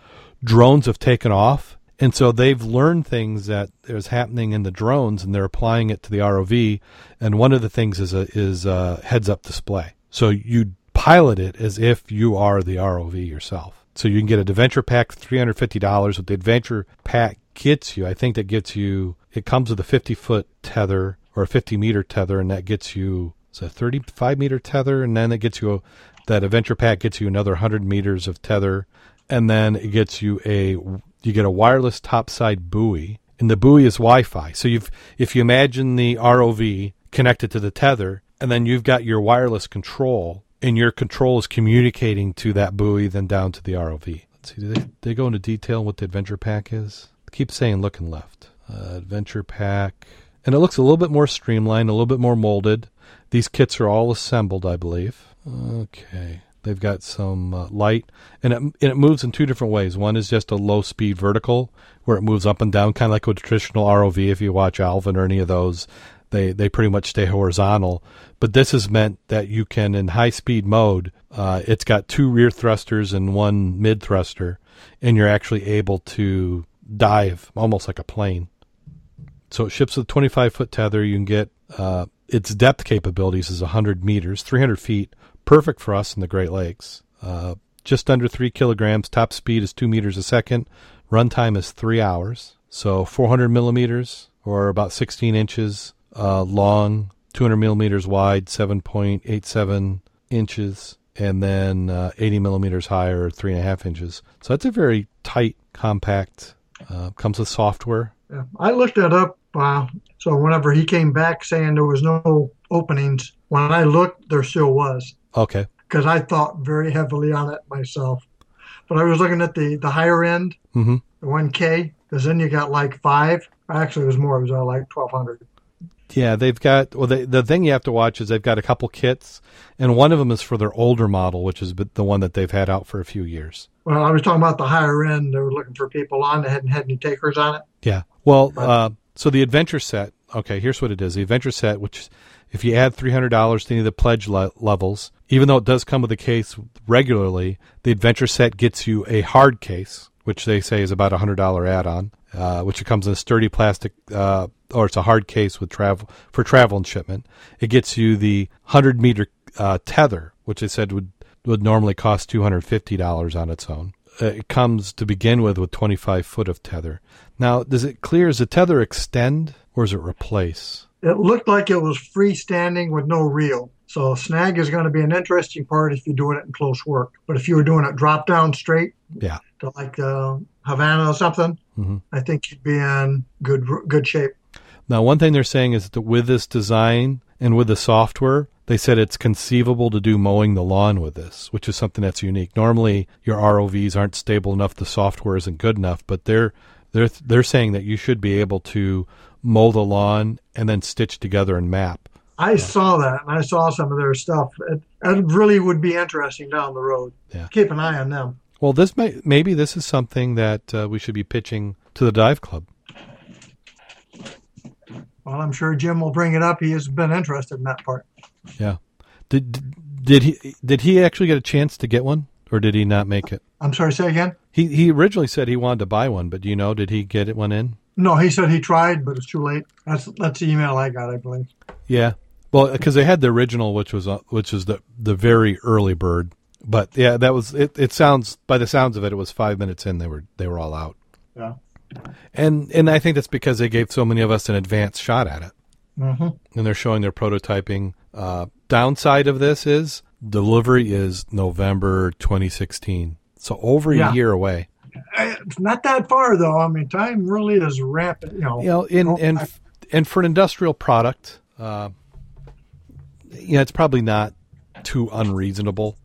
drones have taken off. And so they've learned things that is happening in the drones, and they're applying it to the ROV. And one of the things is a is a heads up display. So you pilot it as if you are the ROV yourself. So you can get a adventure pack, three hundred fifty dollars. What the adventure pack gets you, I think that gets you. It comes with a fifty foot tether or a fifty meter tether, and that gets you it's a 35 meter tether, and then it gets you a, that adventure pack gets you another 100 meters of tether, and then it gets you a you get a wireless topside buoy, and the buoy is Wi-Fi. So you've if you imagine the ROV connected to the tether, and then you've got your wireless control, and your control is communicating to that buoy, then down to the ROV. Let's see, do they, they go into detail what the adventure pack is? Keep saying looking left. Uh, adventure pack, and it looks a little bit more streamlined, a little bit more molded. These kits are all assembled, I believe. Okay. They've got some uh, light, and it, and it moves in two different ways. One is just a low speed vertical, where it moves up and down, kind of like a traditional ROV. If you watch Alvin or any of those, they they pretty much stay horizontal. But this has meant that you can, in high speed mode, uh, it's got two rear thrusters and one mid thruster, and you're actually able to dive almost like a plane. So it ships with a 25 foot tether. You can get uh, its depth capabilities is 100 meters, 300 feet, perfect for us in the Great Lakes. Uh, just under three kilograms. Top speed is two meters a second. Runtime is three hours. So 400 millimeters or about 16 inches uh, long, 200 millimeters wide, 7.87 inches, and then uh, 80 millimeters high or three and a half inches. So that's a very tight, compact. Uh, comes with software. Yeah. I looked that up Wow. So whenever he came back saying there was no openings, when I looked, there still was Okay. because I thought very heavily on it myself. But I was looking at the, the higher end, hmm the 1K, because then you got like five. Actually, it was more. It was uh, like 1,200. Yeah, they've got. Well, they, the thing you have to watch is they've got a couple kits, and one of them is for their older model, which is the one that they've had out for a few years. Well, I was talking about the higher end. They were looking for people on. They hadn't had any takers on it. Yeah. Well, uh, so the adventure set. Okay, here's what it is. The adventure set, which if you add three hundred dollars to any of the pledge le- levels, even though it does come with a case regularly, the adventure set gets you a hard case, which they say is about a hundred dollar add-on, uh, which comes in a sturdy plastic, uh, or it's a hard case with travel for travel and shipment. It gets you the hundred meter uh, tether, which they said would would normally cost two hundred fifty dollars on its own. Uh, it comes to begin with with twenty five foot of tether. Now, does it clear? Does the tether extend or does it replace? It looked like it was freestanding with no reel. So snag is going to be an interesting part if you're doing it in close work. But if you were doing it drop down straight, Yeah. to like uh, Havana or something, Mhm. I think you'd be in good good shape. Now, one thing they're saying is that with this design and with the software, they said it's conceivable to do mowing the lawn with this, which is something that's unique. Normally, your ROVs aren't stable enough; the software isn't good enough. But they're they're they're saying that you should be able to mow the lawn and then stitch together and map. I saw that and I saw some of their stuff. It, it really would be interesting down the road. Yeah. Keep an eye on them. Well, this may maybe this is something that uh, we should be pitching to the dive club. Well, I'm sure Jim will bring it up. He has been interested in that part. Yeah. Did did he did he actually get a chance to get one, or did he not make it? I'm sorry, say again? He he originally said he wanted to buy one, but do you know did he get it one in? No, he said he tried, but it's too late. That's that's the email I got, I believe. Yeah, well, because they had the original, which was uh, which was the the very early bird. But yeah, that was it. It sounds by the sounds of it, it was five minutes in they were they were all out. Yeah. And and I think that's because they gave so many of us an advanced shot at it, hmm and they're showing their prototyping. Uh, downside of this is delivery is November 2016, so over a year away. It's not that far though. I mean, time really is rapid. You know, you know, in Oh, and I- and for an industrial product, uh, yeah, it's probably not too unreasonable.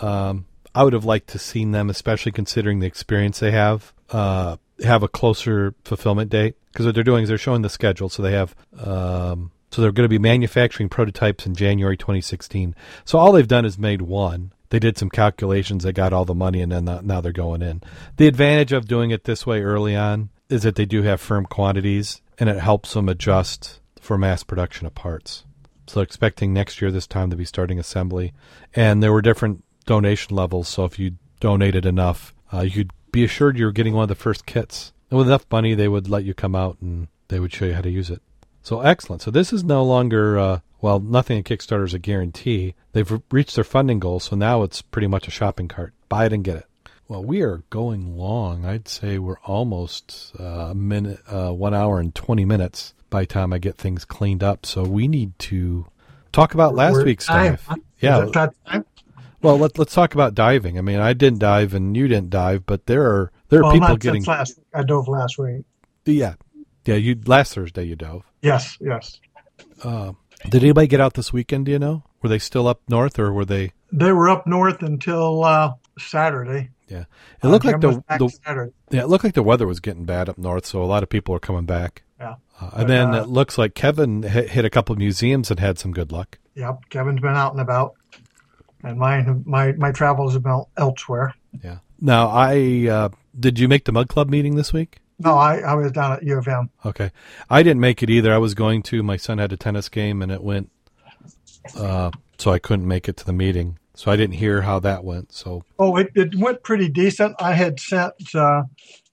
Um, I would have liked to seen them, especially considering the experience they have, uh, have a closer fulfillment date because what they're doing is they're showing the schedule, so they have. Um, so they're going to be manufacturing prototypes in January 2016. So all they've done is made one. They did some calculations. They got all the money, and then now they're going in. The advantage of doing it this way early on is that they do have firm quantities, and it helps them adjust for mass production of parts. So expecting next year this time to be starting assembly, and there were different donation levels. So if you donated enough, uh, you could be assured you were getting one of the first kits. And with enough money, they would let you come out and they would show you how to use it. So excellent. So this is no longer uh, well, nothing in Kickstarter is a guarantee. They've re- reached their funding goal, so now it's pretty much a shopping cart. Buy it and get it. Well, we are going long. I'd say we're almost uh, a minute, uh, one hour and twenty minutes by the time I get things cleaned up. So we need to talk about last We're- week's time, dive. huh? Yeah. Is it that time? Well, let, let's talk about diving. I mean, I didn't dive and you didn't dive, but there are there are Well, people not getting last. I dove last week. yeah yeah. You last Thursday you dove. Yes, yes. Uh, did anybody get out this weekend? Do you know? Were they still up north or were they? They were up north until uh, Saturday. Yeah, it looked Uh, like the, the Saturday. yeah it looked like the weather was getting bad up north, so a lot of people are coming back. Yeah. Uh, But, and then uh, it looks like Kevin hit, hit a couple of museums and had some good luck. Yep, Kevin's been out and about, and mine, my my travels have been elsewhere. Yeah. Now I uh, did you make the Mud Club meeting this week? No, I, I was down at U of M. Okay. I didn't make it either. I was going to. My son had a tennis game and it went, uh, so I couldn't make it to the meeting. So I didn't hear how that went. So, Oh, it, it went pretty decent. I had sent uh,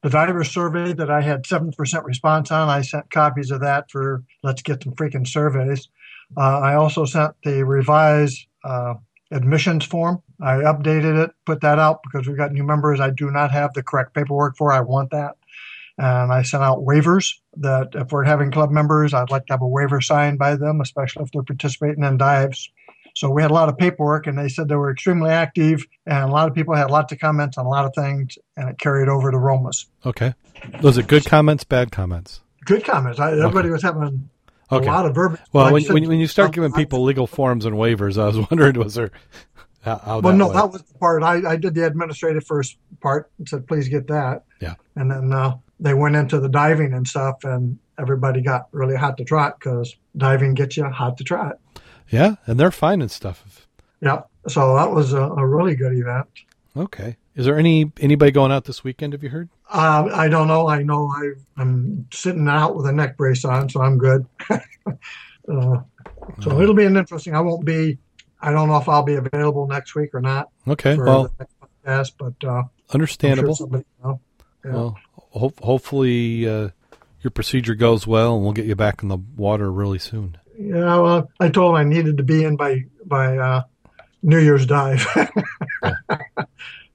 the diver survey that I had 7% response on. I sent copies of that for let's get some freaking surveys. Uh, I also sent the revised uh, admissions form. I updated it, put that out because we've got new members I do not have the correct paperwork for. I want that. And I sent out waivers that if we're having club members, I'd like to have a waiver signed by them, especially if they're participating in dives. So we had a lot of paperwork, and they said they were extremely active, and a lot of people had lots of comments on a lot of things, and it carried over to Romas. okay. Was it good comments, bad comments? good comments. I, everybody was having Okay. a lot of verbiage. Well, Like when, you said, when, when you start giving people legal forms and waivers, I was *laughs* wondering, was there how, Well, no, that was the part I, I did the administrative first part and said, please get that. Yeah. And then uh, they went into the diving and stuff, and everybody got really hot to trot because diving gets you hot to trot. Yeah, and they're finding stuff. Yeah. So that was a, a really good event. Okay. Is there any anybody going out this weekend? Have you heard? Uh, I don't know. I know I, I'm sitting out with a neck brace on, so I'm good. *laughs* uh, so it'll be an interesting. I won't be. I don't know if I'll be available next week or not Okay. for Well, the next podcast, but uh, understandable. sure somebody. Yeah. Well, ho- hopefully uh, your procedure goes well, and we'll get you back in the water really soon. Yeah, well, I told him I needed to be in by by uh, New Year's dive. *laughs*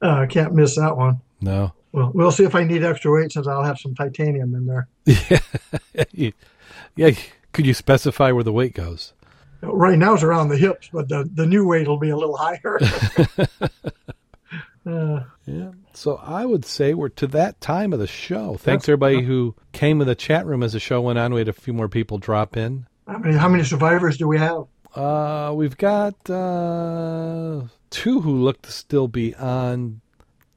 uh, can't miss that one. No. Well, we'll see if I need extra weight since I'll have some titanium in there. *laughs* yeah. yeah. Could you specify where the weight goes? Right now it's around the hips, but the, the new weight will be a little higher. *laughs* uh, Yeah. So I would say we're to that time of the show. Thanks everybody who came in the chat room as the show went on. We had a few more people drop in. How many how many survivors do we have? Uh, we've got uh, two who look to still be on,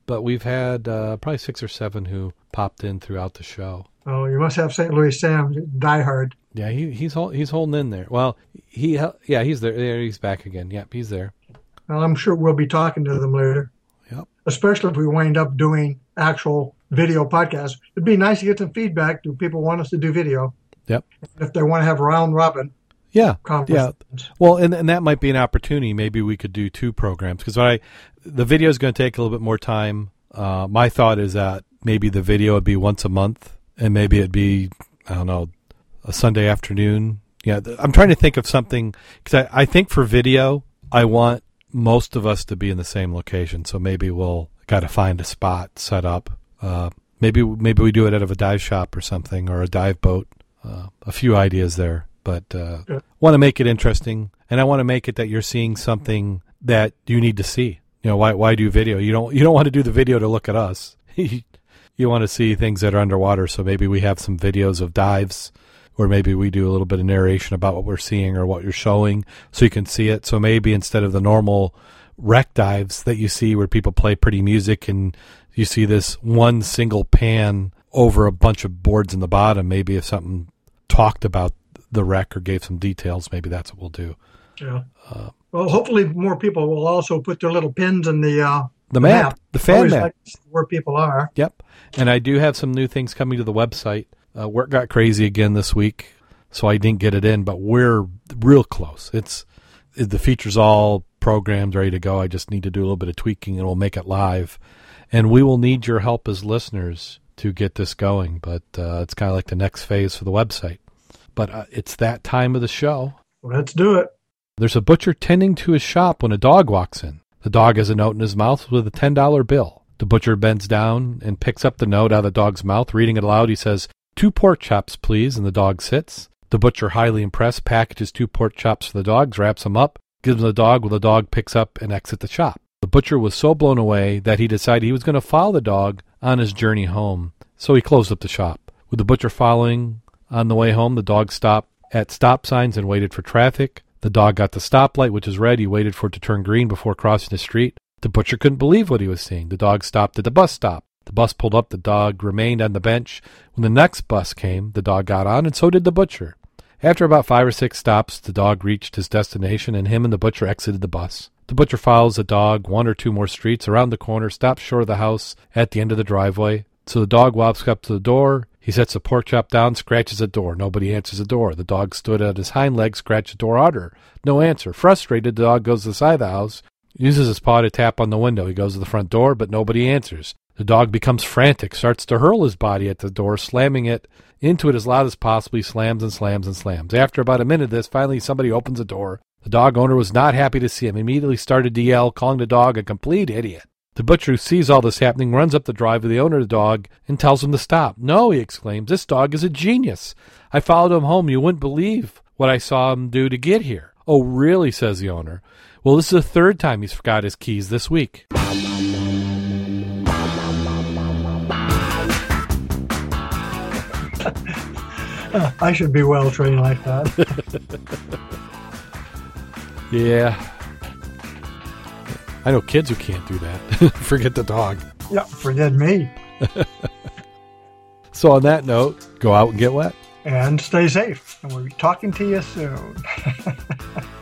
but we've had uh, probably six or seven who popped in throughout the show. Oh, you must have St. Louis Sam diehard. Yeah, he, he's hol- he's holding in there. Well, he yeah he's there. There he's back again. Yep, he's there. Well, I'm sure we'll be talking to them later. Yep. Especially if we wind up doing actual video podcasts. It'd be nice to get some feedback. Do people want us to do video? Yep. If they want to have round robin Yeah, yeah. Well, and and that might be an opportunity. Maybe we could do two programs because I the video is going to take a little bit more time. Uh, my thought is that maybe the video would be once a month, and maybe it'd be I don't know a Sunday afternoon. Yeah, I'm trying to think of something because I, I think for video I want most of us to be in the same location. So maybe we'll got to find a spot set up. Uh, maybe maybe we do it out of a dive shop or something or a dive boat. Uh, a few ideas there, but uh, Good. want to make it interesting, and I want to make it that you're seeing something that you need to see. You know, why why do video? You don't you don't want to do the video to look at us. *laughs* you want to see things that are underwater. So maybe we have some videos of dives, or maybe we do a little bit of narration about what we're seeing or what you're showing, so you can see it. So maybe instead of the normal wreck dives that you see where people play pretty music and you see this one single pan over a bunch of boards in the bottom, maybe if something talked about the wreck or gave some details, maybe that's what we'll do. Yeah. Uh, well, hopefully more people will also put their little pins in the uh, The map, the fan map. like where people are. Yep. And I do have some new things coming to the website. Uh, work got crazy again this week, so I didn't get it in, but we're real close. It's it- the features all programmed, ready to go. I just need to do a little bit of tweaking and we'll make it live. And we will need your help as listeners to get this going, but uh, it's kind of like the next phase for the website. But uh, it's that time of the show. Let's do it. There's a butcher tending to his shop when a dog walks in. The dog has a note in his mouth with a $10 bill. The butcher bends down and picks up the note out of the dog's mouth. Reading it aloud, he says, Two pork chops, please, and the dog sits. The butcher, highly impressed, packages two pork chops for the dogs, wraps them up, gives them the dog, while the dog picks up and exits the shop. The butcher was so blown away that he decided he was going to follow the dog on his journey home, so he closed up the shop. With the butcher following on the way home, the dog stopped at stop signs and waited for traffic. The dog got the stoplight, which is red. He waited for it to turn green before crossing the street. The butcher couldn't believe what he was seeing. The dog stopped at the bus stop. The bus pulled up. The dog remained on the bench. When the next bus came, the dog got on, and so did the butcher. After about five or six stops, the dog reached his destination, and him and the butcher exited the bus. The butcher follows the dog one or two more streets around the corner, stops short of the house at the end of the driveway. So the dog walks up to the door. He sets the pork chop down, scratches the door. Nobody answers the door. The dog stood at his hind legs, scratched the door harder. No answer. Frustrated, the dog goes to the side of the house, uses his paw to tap on the window. He goes to the front door, but nobody answers. The dog becomes frantic, starts to hurl his body at the door, slamming it into it as loud as possible. He slams and slams and slams. After about a minute of this, finally somebody opens the door. The dog owner was not happy to see him. Immediately started to yell, calling the dog a complete idiot. The butcher, who sees all this happening, runs up the drive to the owner of the dog and tells him to stop. No, he exclaims, this dog is a genius. I followed him home. You wouldn't believe what I saw him do to get here. Oh, really? says the owner. Well, this is the third time he's forgot his keys this week. *laughs* I should be well trained like that. *laughs* Yeah. I know kids who can't do that. *laughs* Forget the dog. yeah, forget me. *laughs* So, on that note, go out and get wet. And stay safe. And we'll be talking to you soon. *laughs*